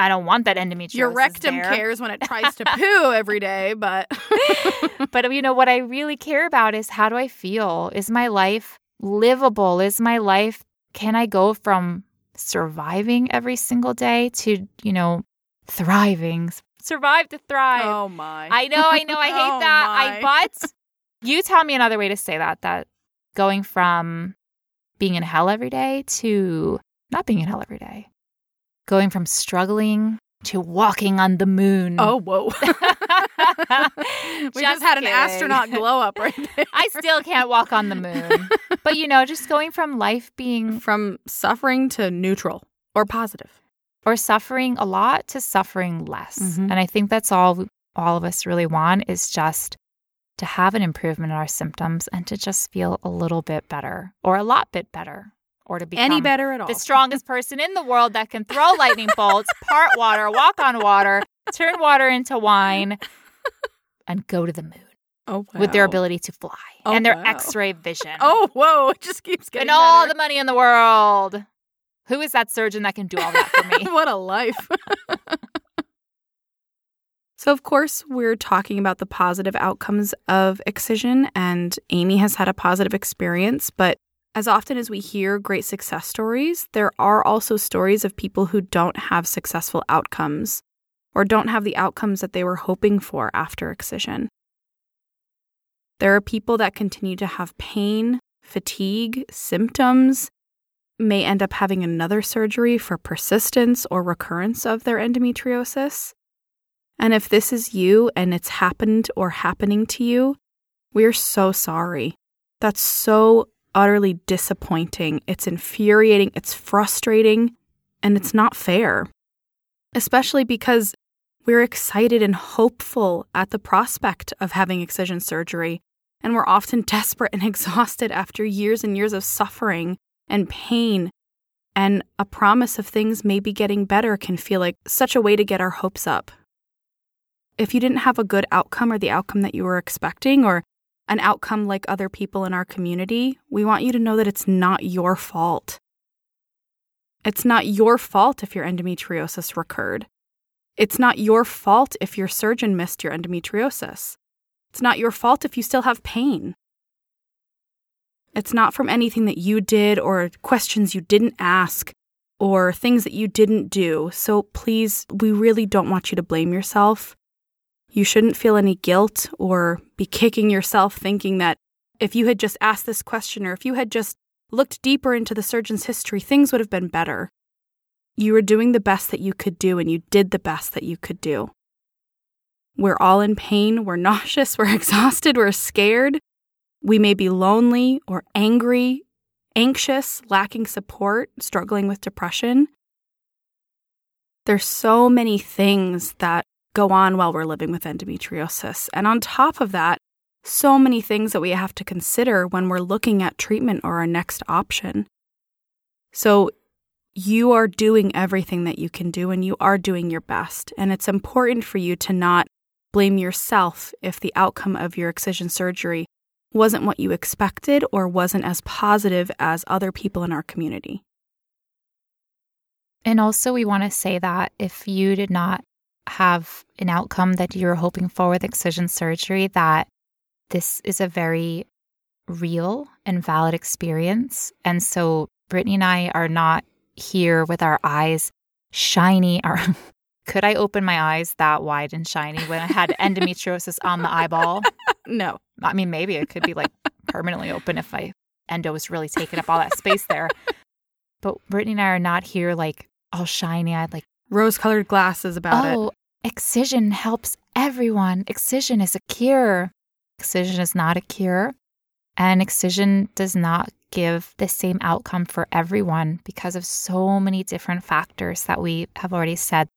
I don't want that endometriosis. Your rectum there. cares when it tries to [laughs] poo every day, but [laughs] but you know what I really care about is how do I feel? Is my life livable? Is my life can I go from surviving every single day to, you know, thriving. Survive to thrive. Oh my. I know, I know, I [laughs] hate Oh that. my. I but you tell me another way to say that. That going from being in hell every day to not being in hell every day. Going from struggling to walking on the moon. Oh, whoa. [laughs] [laughs] we just, had an astronaut glow up right [laughs] there. I still can't walk on the moon. but you know, just going from life being From suffering to neutral or positive. or suffering a lot to suffering less. Mhm. And I think that's all all of us really want is just to have an improvement in our symptoms and to just feel a little bit better or a lot bit better or to become Any better at all. the strongest person in the world that can throw lightning bolts, [laughs] part water, walk on water, turn water into wine [laughs] and go to the moon oh, with their ability to fly Oh, and their wow. x-ray vision. [laughs] Oh, whoa. It just keeps getting and all better. the money in the world. Who is that surgeon that can do all that for me? what a life. so, of course, we're talking about the positive outcomes of excision, and Amy has had a positive experience. But as often as we hear great success stories, there are also stories of people who don't have successful outcomes or don't have the outcomes that they were hoping for after excision. There are people that continue to have pain, fatigue, symptoms, may end up having another surgery for persistence or recurrence of their endometriosis. And if this is you and it's happened or happening to you, we're so sorry. That's so utterly disappointing. It's infuriating, it's frustrating, and it's not fair. Especially because we're excited and hopeful at the prospect of having excision surgery, and we're often [laughs] desperate and exhausted after years and years of suffering and pain and a promise of things maybe getting better can feel like such a way to get our hopes up. If you didn't have a good outcome or the outcome that you were expecting or an outcome like other people in our community, we want you to know that it's not your fault. It's not your fault if your endometriosis recurred. It's not your fault if your surgeon missed your endometriosis. It's not your fault if you still have pain. It's not from anything that you did or questions you didn't ask or things that you didn't do. So please, we really don't want you to blame yourself. You shouldn't feel any guilt or be kicking yourself thinking that if you had just asked this question or if you had just looked deeper into the surgeon's history, things would have been better. You were doing the best that you could do and you did the best that you could do. We're all in pain, we're [laughs] nauseous, we're exhausted, we're scared. We may be lonely or angry, anxious, lacking support, struggling with depression. There's so many things that go on while we're living with endometriosis. And on top of that, so many things that we have to consider when we're looking at treatment or our next option. So, you are doing everything that you can do and you are doing your best. And it's important for you to not blame yourself if the outcome of your excision surgery wasn't what you expected or wasn't as positive as other people in our community. And also, we want to say that if you did not have an outcome that you're hoping for with excision surgery, that this is a very real and valid experience. And so, Brittany and I are not here with our eyes shiny. Or [laughs] could I open my eyes that wide and shiny when I had [laughs] endometriosis on the eyeball? No. I mean, maybe it could be like permanently open if my endo was really taking up all that space there. [laughs] But Brittany and I are not here like all shiny eyed, like, Rose colored glasses about it. oh, excision helps everyone. Excision is a cure. Excision is not a cure. And excision does not give the same outcome for everyone because of so many different factors that we have already said.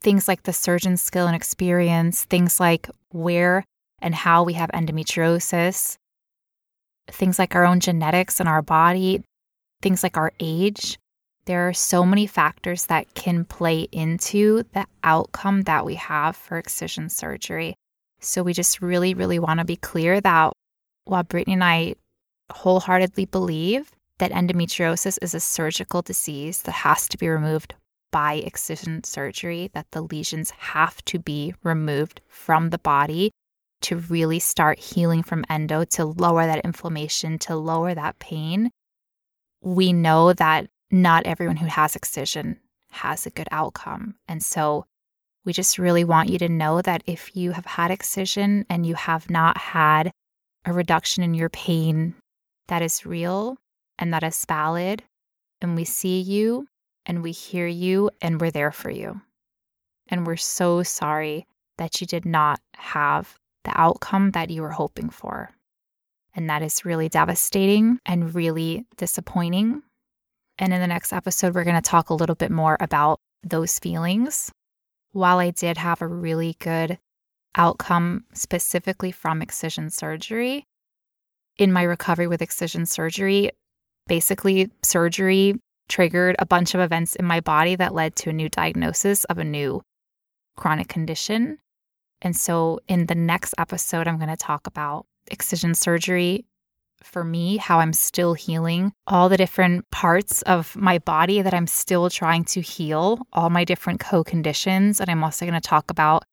Things like the surgeon's skill and experience, things like where and how we have endometriosis, things like our own genetics and our body, things like our age. There are so many factors that can play into the outcome that we have for excision surgery. So we just really, really want to be clear that while Brittany and I wholeheartedly believe that endometriosis is a surgical disease that has to be removed by excision surgery, that the lesions have to be removed from the body to really start healing from endo, to lower that inflammation, to lower that pain. We know that not everyone who has excision has a good outcome. And so We just really want you to know that if you have had excision and you have not had a reduction in your pain, that is real and that is valid. And we see you and we hear you and we're there for you. And we're so sorry that you did not have the outcome that you were hoping for. And that is really devastating and really disappointing. And in the next episode, we're going to talk a little bit more about those feelings. While I did have a really good outcome specifically from excision surgery, in my recovery with excision surgery, basically, surgery triggered a bunch of events in my body that led to a new diagnosis of a new chronic condition. And so, in the next episode, I'm going to talk about excision surgery for me, how I'm still healing all the different parts of my body that I'm still trying to heal, all my different co conditions. And I'm also going to talk about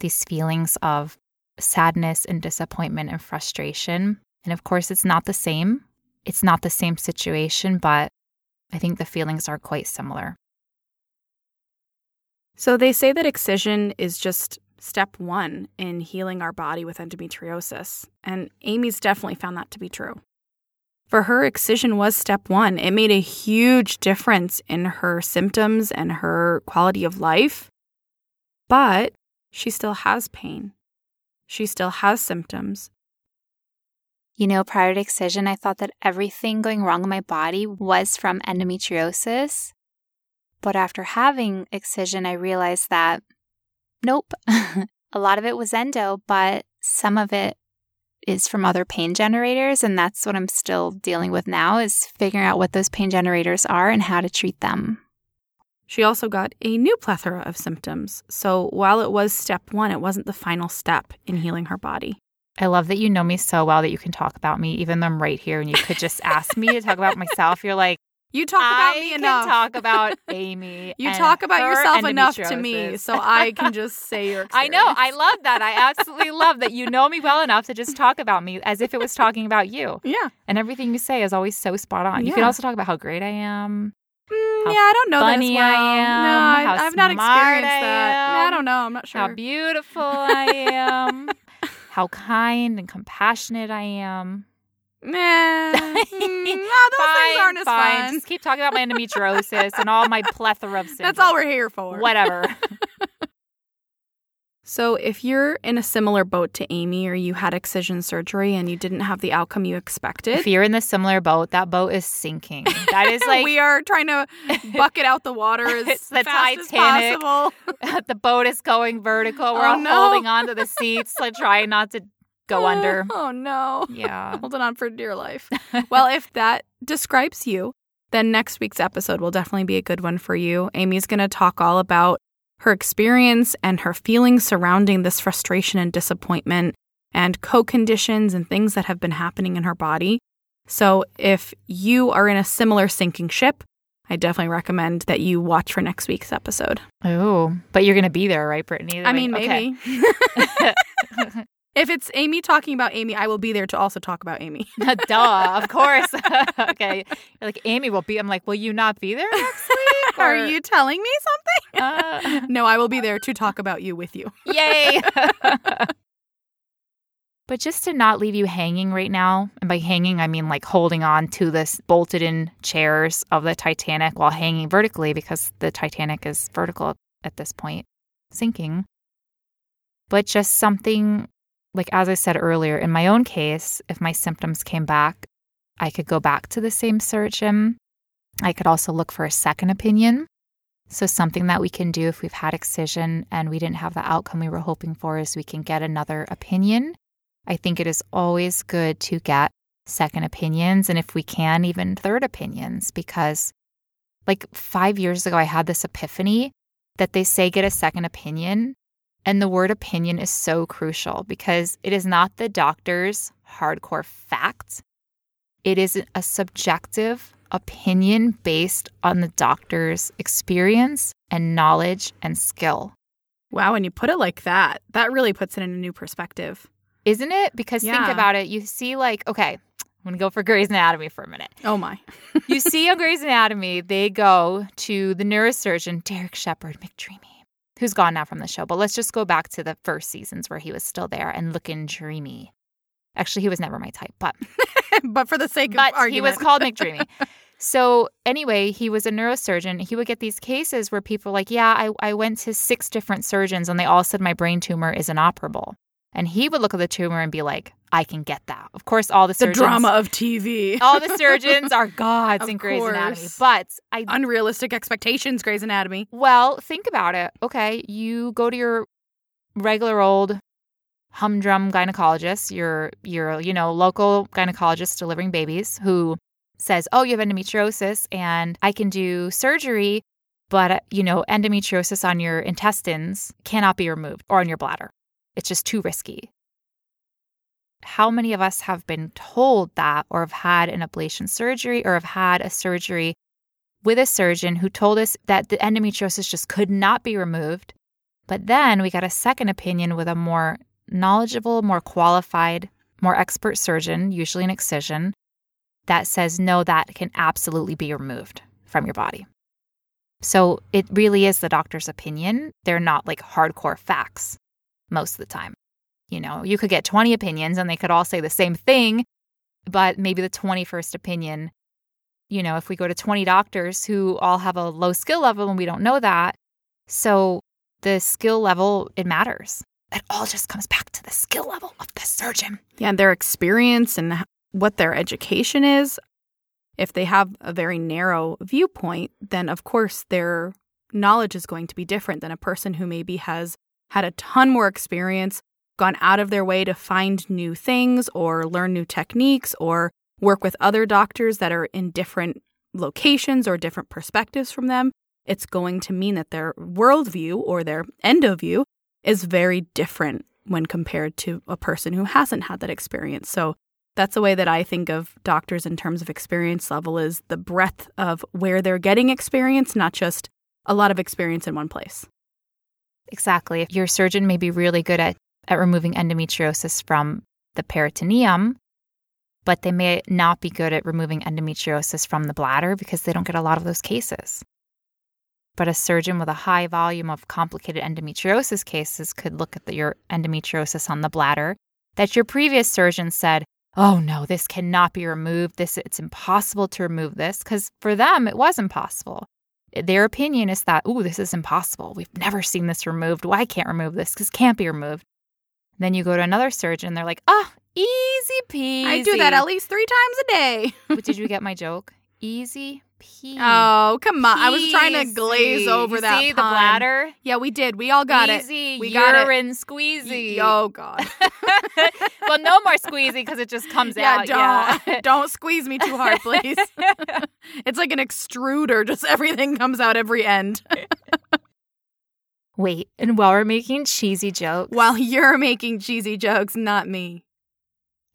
these feelings of sadness and disappointment and frustration. And of course, it's not the same. It's not the same situation, but I think the feelings are quite similar. So they say that excision is just step one in healing our body with endometriosis. And Amy's definitely found that to be true. For her, excision was step one. It made a huge difference in her symptoms and her quality of life. But she still has pain. She still has symptoms. You know, prior to excision, I thought that everything going wrong in my body was from endometriosis. But after having excision, I realized that nope, [laughs] a lot of it was endo, but some of it is from other pain generators. And that's what I'm still dealing with now is figuring out what those pain generators are and how to treat them. She also got a new plethora of symptoms. So while it was step one, it wasn't the final step in healing her body. I love that you know me so well that you can talk about me, even though I'm right here and you could just ask me to talk about myself. You're like, you talk about me can enough. talk about [laughs] Amy. you talk about yourself enough to me, so I can just say your [laughs] I know. I love that. I absolutely [laughs] love that you know me well enough to just talk about me as if it was talking about you. Yeah. And everything you say is always so spot on. You can also talk about how great I am, Mm, yeah, I don't know that as funny well. I am, no, I, how I've not experienced I that. No, I don't know. I'm not sure. how beautiful I am, how kind and compassionate I am. Nah, [laughs] mm, no, those things aren't as fine. fun. Just keep talking about my endometriosis and all my plethora of [laughs] symptoms. That's all we're here for. Whatever. [laughs] So, if you're in a similar boat to Amy, or you had excision surgery and you didn't have the outcome you expected, if you're in the similar boat, that boat is sinking. That is like we are trying to bucket out the water as It's the fast Titanic. as possible. the boat is going vertical. We're Oh, all no. holding on to the seats, like trying not to go eh, under. Oh no. Yeah. [laughs] Holding on for dear life. well, if that describes you, then next week's episode will definitely be a good one for you. Amy's going to talk all about her experience and her feelings surrounding this frustration and disappointment and co conditions and things that have been happening in her body. So, if you are in a similar sinking ship, I definitely recommend that you watch for next week's episode. Oh, but you're gonna be there, right, Brittany? I mean, Okay. maybe. [laughs] [laughs] if it's Amy talking about Amy, I will be there to also talk about Amy. [laughs] Duh, of course. [laughs] okay. You're like Amy will be. I'm like, will you not be there next [laughs] week? Are you telling me something? Uh, no, I will be there to talk about you with you. yay. but just to not leave you hanging right now, and by hanging I mean like holding on to this bolted in chairs of the Titanic while hanging vertically because the Titanic is vertical at this point, sinking. But just something like as I said earlier, in my own case, if my symptoms came back, I could go back to the same surgeon. I could also look for a second opinion. So, something that we can do if we've had excision and we didn't have the outcome we were hoping for is we can get another opinion. I think it is always good to get second opinions and if we can, even third opinions, because like five years ago, I had this epiphany that they say get a second opinion. And the word opinion is so crucial because it is not the doctor's hardcore fact. It is a subjective opinion based on the doctor's experience and knowledge and skill. Wow, when you put it like that, that really puts it in a new perspective. Isn't it? Because think about it. You see, like, okay, I'm going to go for Grey's Anatomy for a minute. Oh my. [laughs] You see on Grey's Anatomy, they go to the neurosurgeon, Derek Shepherd McDreamy. Who's gone now from the show, but let's just go back to the first seasons where he was still there and looking dreamy. Actually, he was never my type, but [laughs] but for the sake but of argument, he was called McDreamy. [laughs] so anyway, he was a neurosurgeon. He would get these cases where people were like, yeah, I, I went to six different surgeons and they all said my brain tumor is inoperable. And he would look at the tumor and be like, I can get that. Of course, all the surgeons. The drama of TV. [laughs] all the surgeons are gods [laughs] in Grey's Anatomy. But I Unrealistic expectations, Grey's Anatomy. Well, think about it. Okay, you go to your regular old humdrum gynecologist, your your you know local gynecologist delivering babies, who says, "Oh, you have endometriosis, and I can do surgery, but you know endometriosis on your intestines cannot be removed or on your bladder. It's just too risky." How many of us have been told that, or have had an ablation surgery, or have had a surgery with a surgeon who told us that the endometriosis just could not be removed. But then we got a second opinion with a more knowledgeable, more qualified, more expert surgeon, usually an excision, that says, no, that can absolutely be removed from your body. So it really is the doctor's opinion. They're not like hardcore facts most of the time. You know, you could get 20 opinions and they could all say the same thing, but maybe the 21st opinion you know, if we go to 20 doctors who all have a low skill level and we don't know that. So the skill level, it matters. It all just comes back to the skill level of the surgeon. Yeah, And their experience and what their education is. If they have a very narrow viewpoint, then of course their knowledge is going to be different than a person who maybe has had a ton more experience, gone out of their way to find new things or learn new techniques or work with other doctors that are in different locations or different perspectives from them. It's going to mean that their worldview or their endo view is very different when compared to a person who hasn't had that experience. So that's the way that I think of doctors in terms of experience level is the breadth of where they're getting experience, not just a lot of experience in one place. Exactly. Your surgeon may be really good at, at removing endometriosis from the peritoneum, but they may not be good at removing endometriosis from the bladder because they don't get a lot of those cases. But a surgeon with a high volume of complicated endometriosis cases could look at the, your endometriosis on the bladder that your previous surgeon said, "Oh no, this cannot be removed. This it's impossible to remove this." Because for them, it was impossible. Their opinion is that, "Ooh, this is impossible. We've never seen this removed. Why can't remove this? Because can't be removed." Then you go to another surgeon, they're like, "Ah, easy peasy." I do that at least three times a day. [laughs] But Did you get my joke? Easy peasy. Oh, come on. I was trying to glaze over You that. See the bladder? Yeah, we did. We all got Easy, it. We got it. squeezy. Oh, God. [laughs] well, no more squeezy because it just comes yeah, out. don't. Yeah. [laughs] don't squeeze me too hard, please. Like an extruder. [laughs] Just everything comes out every end. [laughs] Wait, and while we're making cheesy jokes, While you're making cheesy jokes, not me.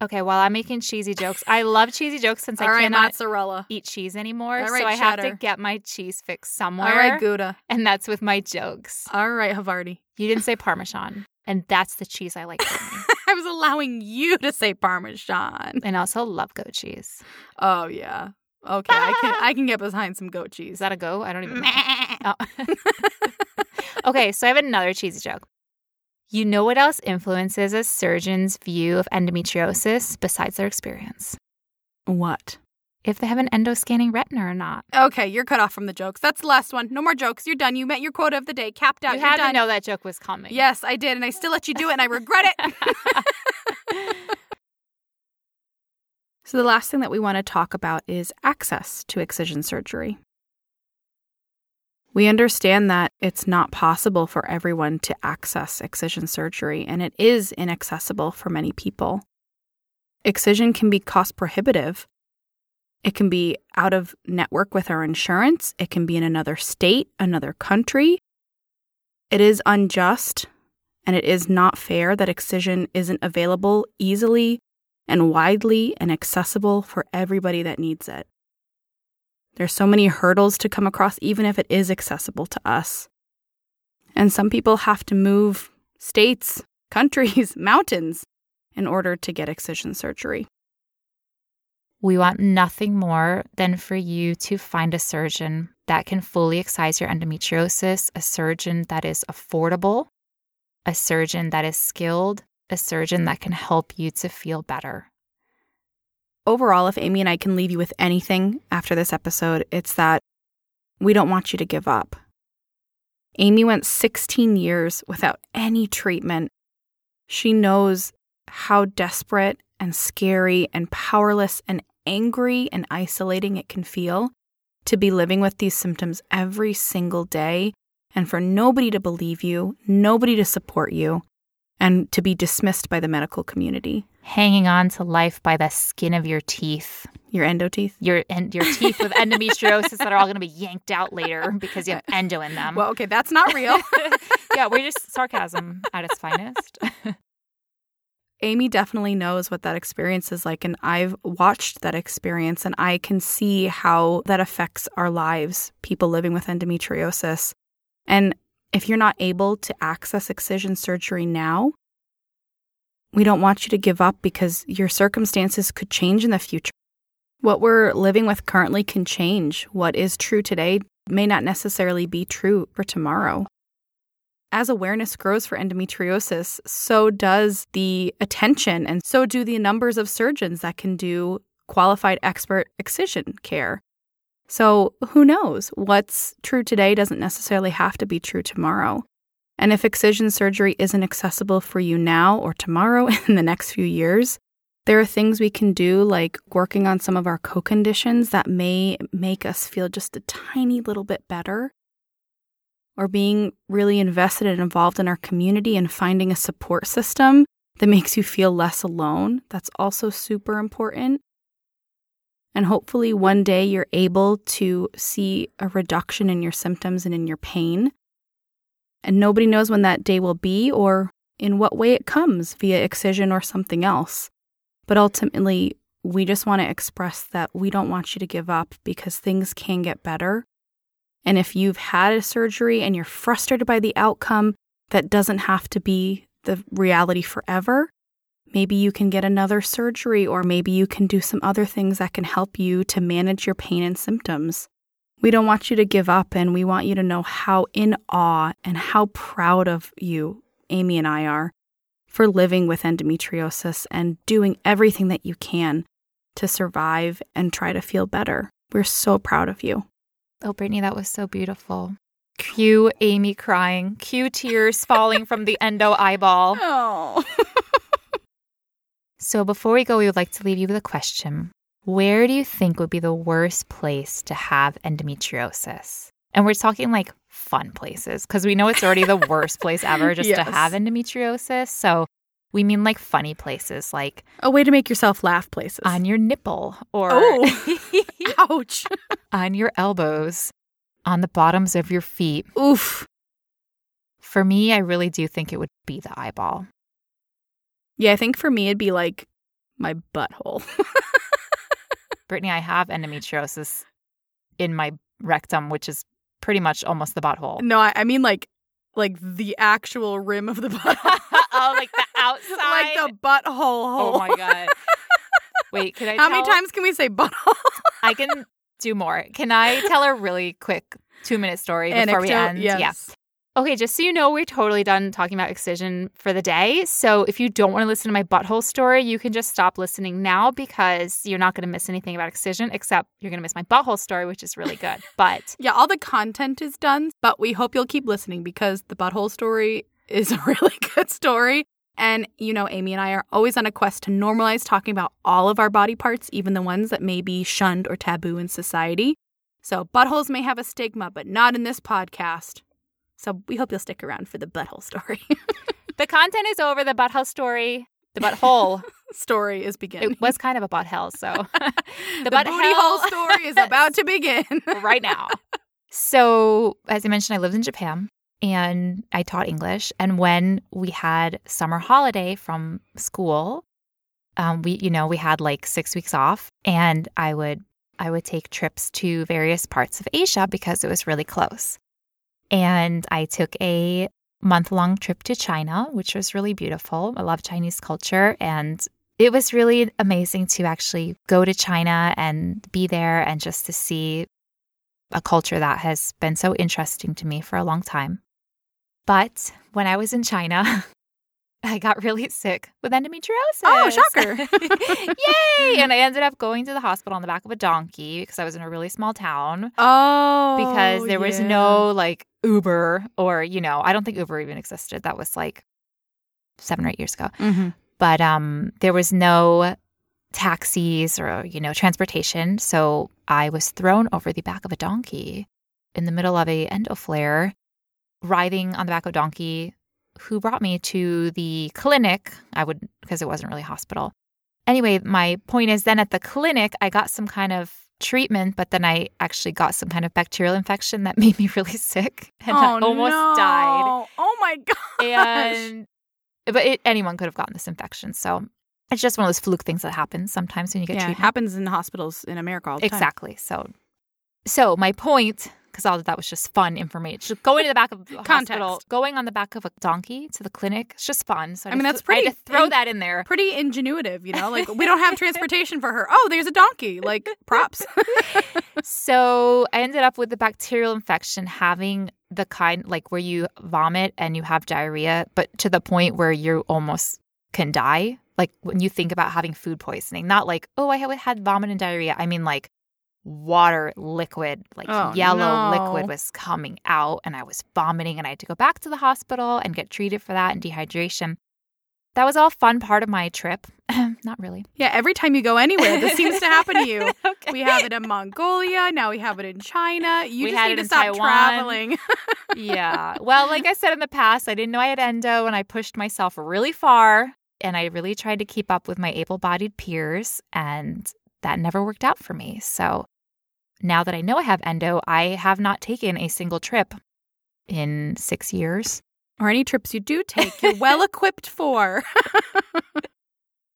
okay, while I'm making cheesy jokes, I love cheesy jokes since I right, cannot mozzarella. eat cheese anymore, right, so I have to get my cheese fix somewhere, All right, Gouda. and that's with my jokes. All right, Havarti. You didn't say Parmesan, and that's the cheese I like. [laughs] I was allowing you to say Parmesan. and I also love goat cheese. Oh yeah. Okay, I can [laughs] I can get behind some goat cheese. Is that a go? I don't even. [laughs] Oh. [laughs] okay, so I have another cheesy joke. You know what else influences a surgeon's view of endometriosis besides their experience? what? If they have an endoscanning retina or not. Okay, you're cut off from the jokes. That's the last one. No more jokes. You're done. You met your quota of the day. Capped out. you You're had done. to know that joke was coming. Yes, I did, and I still let you do it, and I regret it. So, the last thing that we want to talk about is access to excision surgery. We understand that it's not possible for everyone to access excision surgery, and it is inaccessible for many people. Excision can be cost prohibitive. It can be out of network with our insurance. It can be in another state, another country. It is unjust and it is not fair that excision isn't available easily and widely and accessible for everybody that needs it. There's so many hurdles to come across, even if it is accessible to us. And some people have to move states, [laughs] countries, [laughs] mountains in order to get excision surgery. We want nothing more than for you to find a surgeon that can fully excise your endometriosis, a surgeon that is affordable, a surgeon that is skilled, a surgeon that can help you to feel better. Overall, if Amy and I can leave you with anything after this episode, it's that we don't want you to give up. Amy went 16 years without any treatment. She knows how desperate and scary and powerless and angry and isolating it can feel to be living with these symptoms every single day and for nobody to believe you, nobody to support you, and to be dismissed by the medical community. Hanging on to life by the skin of your teeth. Your endo teeth? Your and your teeth with endometriosis that are all going to be yanked out later because you have [laughs] endo in them. Well, okay, that's not real. [laughs] yeah, we're just sarcasm at its finest. [laughs] Amy definitely knows what that experience is like, and I've watched that experience, and I can see how that affects our lives, people living with endometriosis. And if you're not able to access excision surgery now, we don't want you to give up because your circumstances could change in the future. What we're living with currently can change. What is true today may not necessarily be true for tomorrow as awareness grows for endometriosis, so does the attention and so do the numbers of surgeons that can do qualified expert excision care. So, who knows? What's true today doesn't necessarily have to be true tomorrow. And if excision surgery isn't accessible for you now or tomorrow [laughs] in the next few years, there are things we can do like working on some of our co conditions that may make us feel just a tiny little bit better or being really invested and involved in our community and finding a support system that makes you feel less alone. That's also super important. And hopefully, one day you're able to see a reduction in your symptoms and in your pain. And nobody knows when that day will be or in what way it comes via excision or something else. But ultimately, we just want to express that we don't want you to give up because things can get better and if you've had a surgery and you're frustrated by the outcome, that doesn't have to be the reality forever. Maybe you can get another surgery, or maybe you can do some other things that can help you to manage your pain and symptoms. We don't want you to give up, and we want you to know how in awe and how proud of you, Amy and I are, for living with endometriosis and doing everything that you can to survive and try to feel better. We're so proud of you. Oh, Brittany, that was so beautiful. Cue Amy crying. Cue tears falling from the endo eyeball. [laughs] Oh. So before we go, we would like to leave you with a question. Where do you think would be the worst place to have endometriosis? And we're talking like fun places because we know it's already the worst place ever just [laughs] yes. to have endometriosis. So we mean like funny places, like a way to make yourself laugh places. On your nipple or oh. [laughs] ouch. on your elbows, on the bottoms of your feet. Oof. For me, I really do think it would be the eyeball. Yeah, I think for me it'd be like my butthole. [laughs] Brittany, I have endometriosis in my rectum, which is pretty much almost the butthole. No, I, I mean like like the actual rim of the butt. [laughs] oh, like the [laughs] outside, like the butthole hole. Oh my god! Wait, can I? How tell... many times can we say butthole? I can do more. Can I tell a really quick two minute story before Anecdote, we end? Yes. Yeah. Okay, just so you know, we're totally done talking about excision for the day. So if you don't want to listen to my butthole story, you can just stop listening now because you're not going to miss anything about excision, except you're going to miss my butthole story, which is really good. [laughs] But yeah, all the content is done, but we hope you'll keep listening because the butthole story is [laughs] a really good story. And, you know, Amy and I are always on a quest to normalize talking about all of our body parts, even the ones that may be shunned or taboo in society. So, buttholes may have a stigma, but not in this podcast. So we hope you'll stick around for the butthole story. [laughs] the content is over. The butthole story, the butthole [laughs] story is beginning. It was kind of a butthole, so [laughs] the, the butthole story is about to begin right now. So, as I mentioned, I lived in Japan and I taught English. And when we had summer holiday from school, um, we, you know, we had like six weeks off, and I would I would take trips to various parts of Asia because it was really close. And I took a month long trip to China, which was really beautiful. I love Chinese culture. And it was really amazing to actually go to China and be there and just to see a culture that has been so interesting to me for a long time. But when I was in China, [laughs] I got really sick with endometriosis. Oh, shocker. [laughs] Yay! And [laughs] I ended up going to the hospital on the back of a donkey because I was in a really small town. Oh. Because there was yeah. no like Uber or, you know, I don't think Uber even existed. That was like seven or eight years ago. Mhm. But um there was no taxis or, you know, transportation. So I was thrown over the back of a donkey in the middle of a endo flare, riding on the back of a donkey who brought me to the clinic. I would, because it wasn't really hospital. Anyway, my point is then at the clinic, I got some kind of treatment, but then I actually got some kind of bacterial infection that [laughs] made me really sick and I oh, almost no. died. Oh my god. And, but it, anyone could have gotten this infection. So it's just one of those fluke things that happens sometimes when you get yeah, it happens in hospitals in America all the time. Exactly. So, so my point, because all of that was just fun information. Just going to the back of the [laughs] hospital, going on the back of a donkey to the clinic, it's just fun. So I mean, just- that's pretty I had to throw in- that in there. Pretty ingenuitive, you know? Like we don't have [laughs] transportation for her. Oh, there's a donkey. Like props. [laughs] So I ended up with the bacterial infection, having the kind like where you vomit and you have diarrhea, but to the point where you almost can die. Like when you think about having food poisoning, not like, oh, I had vomit and diarrhea. I mean, like water, liquid, like Oh, yellow no. liquid was coming out and I was vomiting and I had to go back to the hospital and get treated for that and dehydration. That was all fun part of my trip. [laughs] not really. yeah, every time you go anywhere, this seems to happen to you. [laughs] Okay. We have it in Mongolia. Now we have it in China. You We just need to stop Taiwan. traveling. [laughs] yeah. Well, like I said in the past, I didn't know I had endo and I pushed myself really far and I really tried to keep up with my able bodied peers and that never worked out for me. So now that I know I have endo, I have not taken a single trip in six years. or any trips you do take, you're [laughs] well equipped for. [laughs]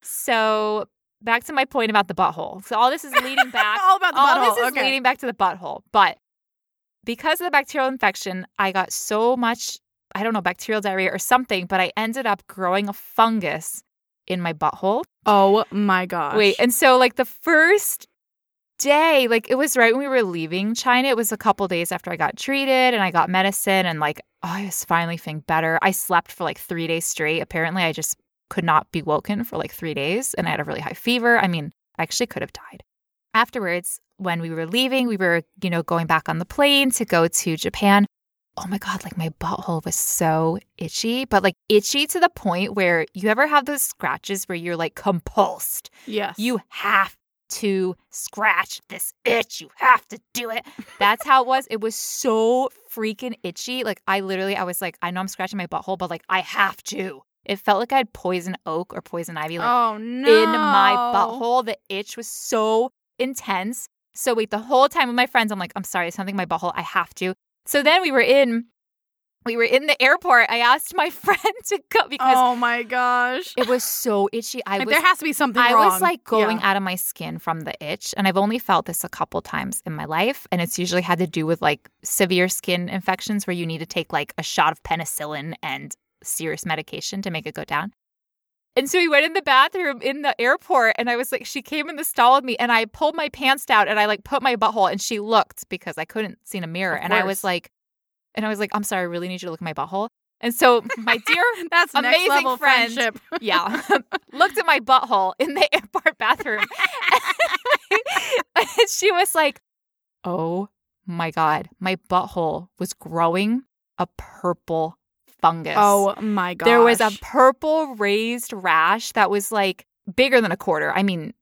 So back to my point about the butthole. So all this is leading [laughs] back. All about the all butthole. this is okay. leading back to the butthole. But because of the bacterial infection, I got so much, I don't know, bacterial diarrhea or something, but I ended up growing a fungus in my butthole. oh my gosh. Wait, and so like the first day, like it was right when we were leaving China. It was a couple days after I got treated and I got medicine and like oh, I was finally feeling better. I slept for like three days straight. Apparently, I just could not be woken for like three days and I had a really high fever. I mean, I actually could have died. Afterwards, when we were leaving, we were, you know, going back on the plane to go to Japan. Oh my God, like my butthole was so itchy, but like itchy to the point where you ever have those scratches where you're like compulsed yes. you have to scratch this itch. You have to do it. That's how it was. It was so freaking itchy. Like I literally, I was like, I know I'm scratching my butthole, but like I have to. It felt like I had poison oak or poison ivy like oh no. in my butthole. The itch was so intense. So wait, the whole time with my friends, I'm like, I'm sorry, something in my butthole. I have to. So then we were in, we were in the airport. I asked my [laughs] friend to go because Oh my gosh. it was so itchy. I Like, was there has to be something I wrong. was like going Yeah. out of my skin from the itch. And I've only felt this a couple times in my life. And it's usually had to do with like severe skin infections where you need to take like a shot of penicillin and serious medication to make it go down. And so we went in the bathroom in the airport and I was like, she came in the stall with me and I pulled my pants down and I like put my butthole and she looked because I couldn't see in a mirror. Of and I was like, and I was like, I'm sorry, I really need you to look at my butthole. And so [laughs] my dear [laughs] That's next amazing level friend. friendship. [laughs] yeah, looked at my butthole in the airport bathroom. and she was like, Oh my God, my butthole was growing a purple fungus. Oh my god, there was a purple raised rash that was like bigger than a quarter. I mean,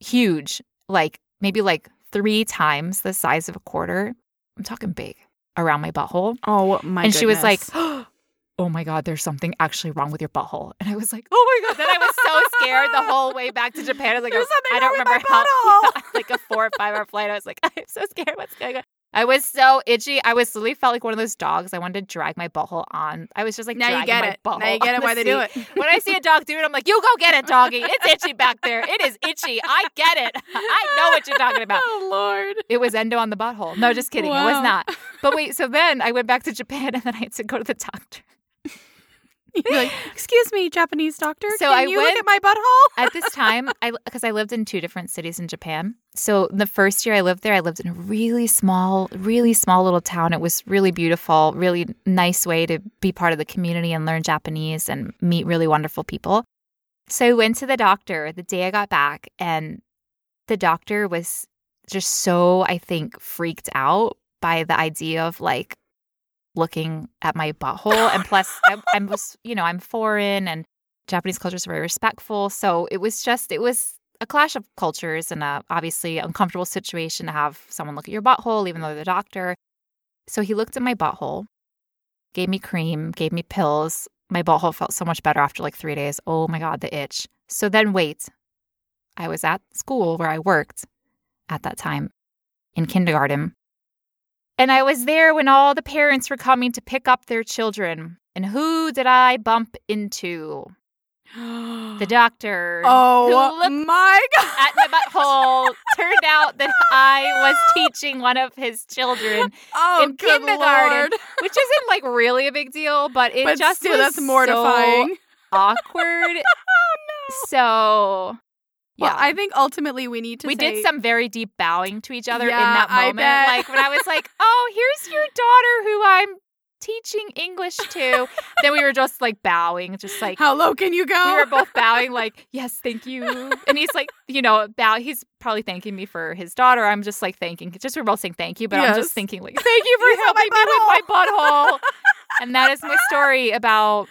huge, like maybe like three times the size of a quarter. I'm talking big around my butthole Oh my and she was like, [gasps] [gasps] "Oh my god, there's something actually wrong with your butthole." And I was like, "Oh my god!" Then I was so scared the whole way back to Japan. I was like, I don't remember how [laughs] butthole. like a four or five hour flight. I was like, [laughs] I'm so scared. What's going on? I was so itchy. I was literally felt like one of those dogs. I wanted to drag my butthole on. I was just like, now you get it. Now you get it why the they do it. [laughs] When I see a dog do it, I'm like, you go get it, doggy. It's itchy back there. It is itchy. I get it. [laughs] I know what you're talking about. [laughs] Oh Lord. It was endo on the butthole. No, just kidding. It was not. But wait, so then I went back to Japan and then I had to go to the doctor. [laughs] You're like, excuse me, Japanese doctor. So can I you went- look at my butthole? At this [laughs] time, I because I lived in two different cities in Japan. So the first year I lived there, I lived in a really small, really small little town. It was really beautiful, really nice way to be part of the community and learn Japanese and meet really wonderful people. So I went to the doctor the day I got back, and the doctor was just so, I think, freaked out by the idea of like looking at my butthole. And plus, I, I was, you know, I'm foreign and Japanese culture is very respectful. So it was just, it was a clash of cultures and a obviously uncomfortable situation to have someone look at your butthole, even though they're the doctor. So he looked at my butthole, gave me cream, gave me pills. My butthole felt so much better after like three days. Oh my God, the itch. So then, wait, I was at school where I worked at that time in kindergarten. And I was there when all the parents were coming to pick up their children. And who did I bump into? [gasps] The doctor. Oh, who Oh looked my [laughs] god! at my butthole. Turned out that I was teaching one of his children, Oh, in good kindergarten. Lord. [laughs] which isn't like really a big deal, but it but just still, was that's so mortifying. [laughs] awkward. oh no. So, yeah. Well, I think ultimately we need to. we say, did some very deep bowing to each other in Yeah, that I moment. Like when I was like, [laughs] "Oh, here's your daughter who I'm teaching English to." then we were just like bowing, just like How low can you go? we were both bowing, [laughs] like, "Yes, thank you." And he's like, you know, bow. He's probably thanking me for his daughter. I'm just like thanking. Just we're both saying thank you, but I'm just thinking like, [laughs] "Thank you for helping me with my butthole." and that is my story about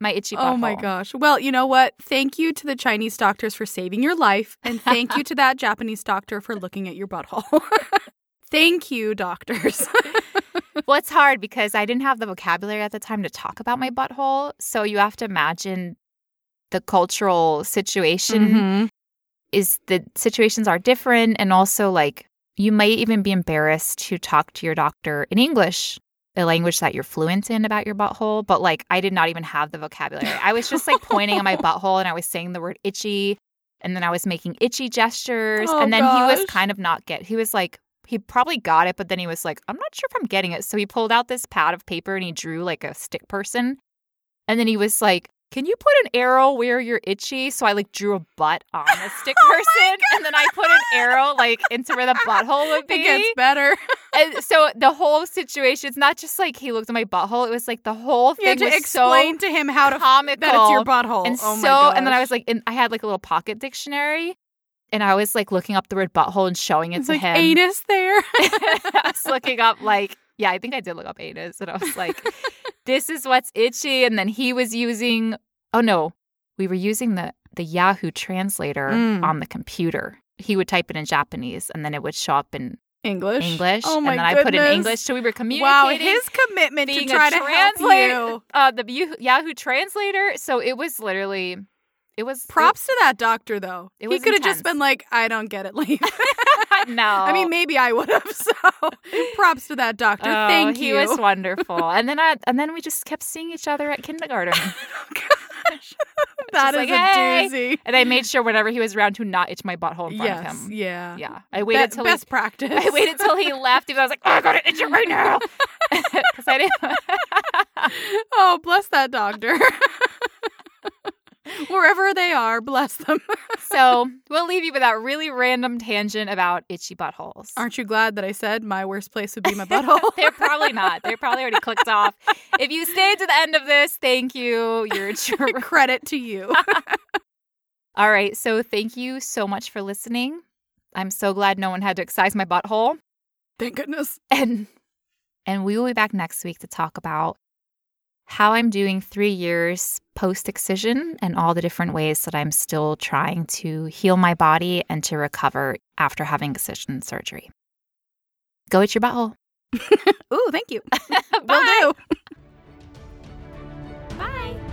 my itchy butthole. Oh my gosh. Well, you know what? Thank you to the Chinese doctors for saving your life. And thank you [laughs] to that Japanese doctor for looking at your butthole. [laughs] thank you, doctors. [laughs] Well, it's hard because I didn't have the vocabulary at the time to talk about my butthole. So you have to imagine the cultural situation Mhm. is the situations are different. And also, like, you might even be embarrassed to talk to your doctor in English, a language that you're fluent in about your butthole. But like, I did not even have the vocabulary. I was just like pointing at my [laughs] butthole and I was saying the word itchy. And then I was making itchy gestures. Oh, and then he was kind of not get. He was like, he probably got it, but then he was like, I'm not sure if I'm getting it. So he pulled out this pad of paper and he drew like a stick person. And then he was like, Can you put an arrow where you're itchy? So I like drew a butt on the [laughs] stick Oh person. and then I put an arrow like into where the butthole would be. [laughs] It gets better. and so the whole situation, it's not just like he looked at my butthole. It was like the whole thing. You thing to was explain to him how so to comical. that it's your butthole. And oh so, gosh. and then I was like, in, I had like a little pocket dictionary, and I was like looking up the word butthole and showing it it's to like him. anus there. [laughs] I was looking up like, yeah, I think I did look up anus, and I was like, this is what's itchy. And then he was using, oh no, we were using the the Yahoo translator Mm. on the computer. He would type it in Japanese, and then it would show up in English. English, Oh my and then I put in. English. So we were communicating. Wow, his commitment to try to help you. uh, the Yahoo translator. So it was literally, it was Props to that doctor, though. It he could have just been like, "I don't get it, [laughs] leave." [laughs] no. I mean, maybe I would have. [laughs] So, props to that doctor. Oh, Thank he you. He was wonderful. and then I, and then we just kept seeing each other at kindergarten. Oh, gosh, that is like, a "Hey." doozy. and I made sure whenever he was around to not itch my butthole in front Yes, of him. yeah. Yeah. I waited Be- till best he, practice. I waited till he left. Even I was like, oh, I gotta itch it right now. Because I didn't. oh, bless that doctor. [laughs] Wherever they are, bless them. [laughs] so we'll leave you with that really random tangent about itchy buttholes. Aren't you glad that I said my worst place would be my [laughs] butthole? They're probably not. They're probably already clicked off. If you stayed to the end of this, thank you. You're true. Credit to you. All right. So thank you so much for listening. I'm so glad no one had to excise my butthole. Thank goodness. And and we will be back next week to talk about how I'm doing three years post excision and all the different ways that I'm still trying to heal my body and to recover after having excision surgery. Go at your butthole. [laughs] Ooh, thank you. Bye. [laughs] Will do. Bye. [laughs]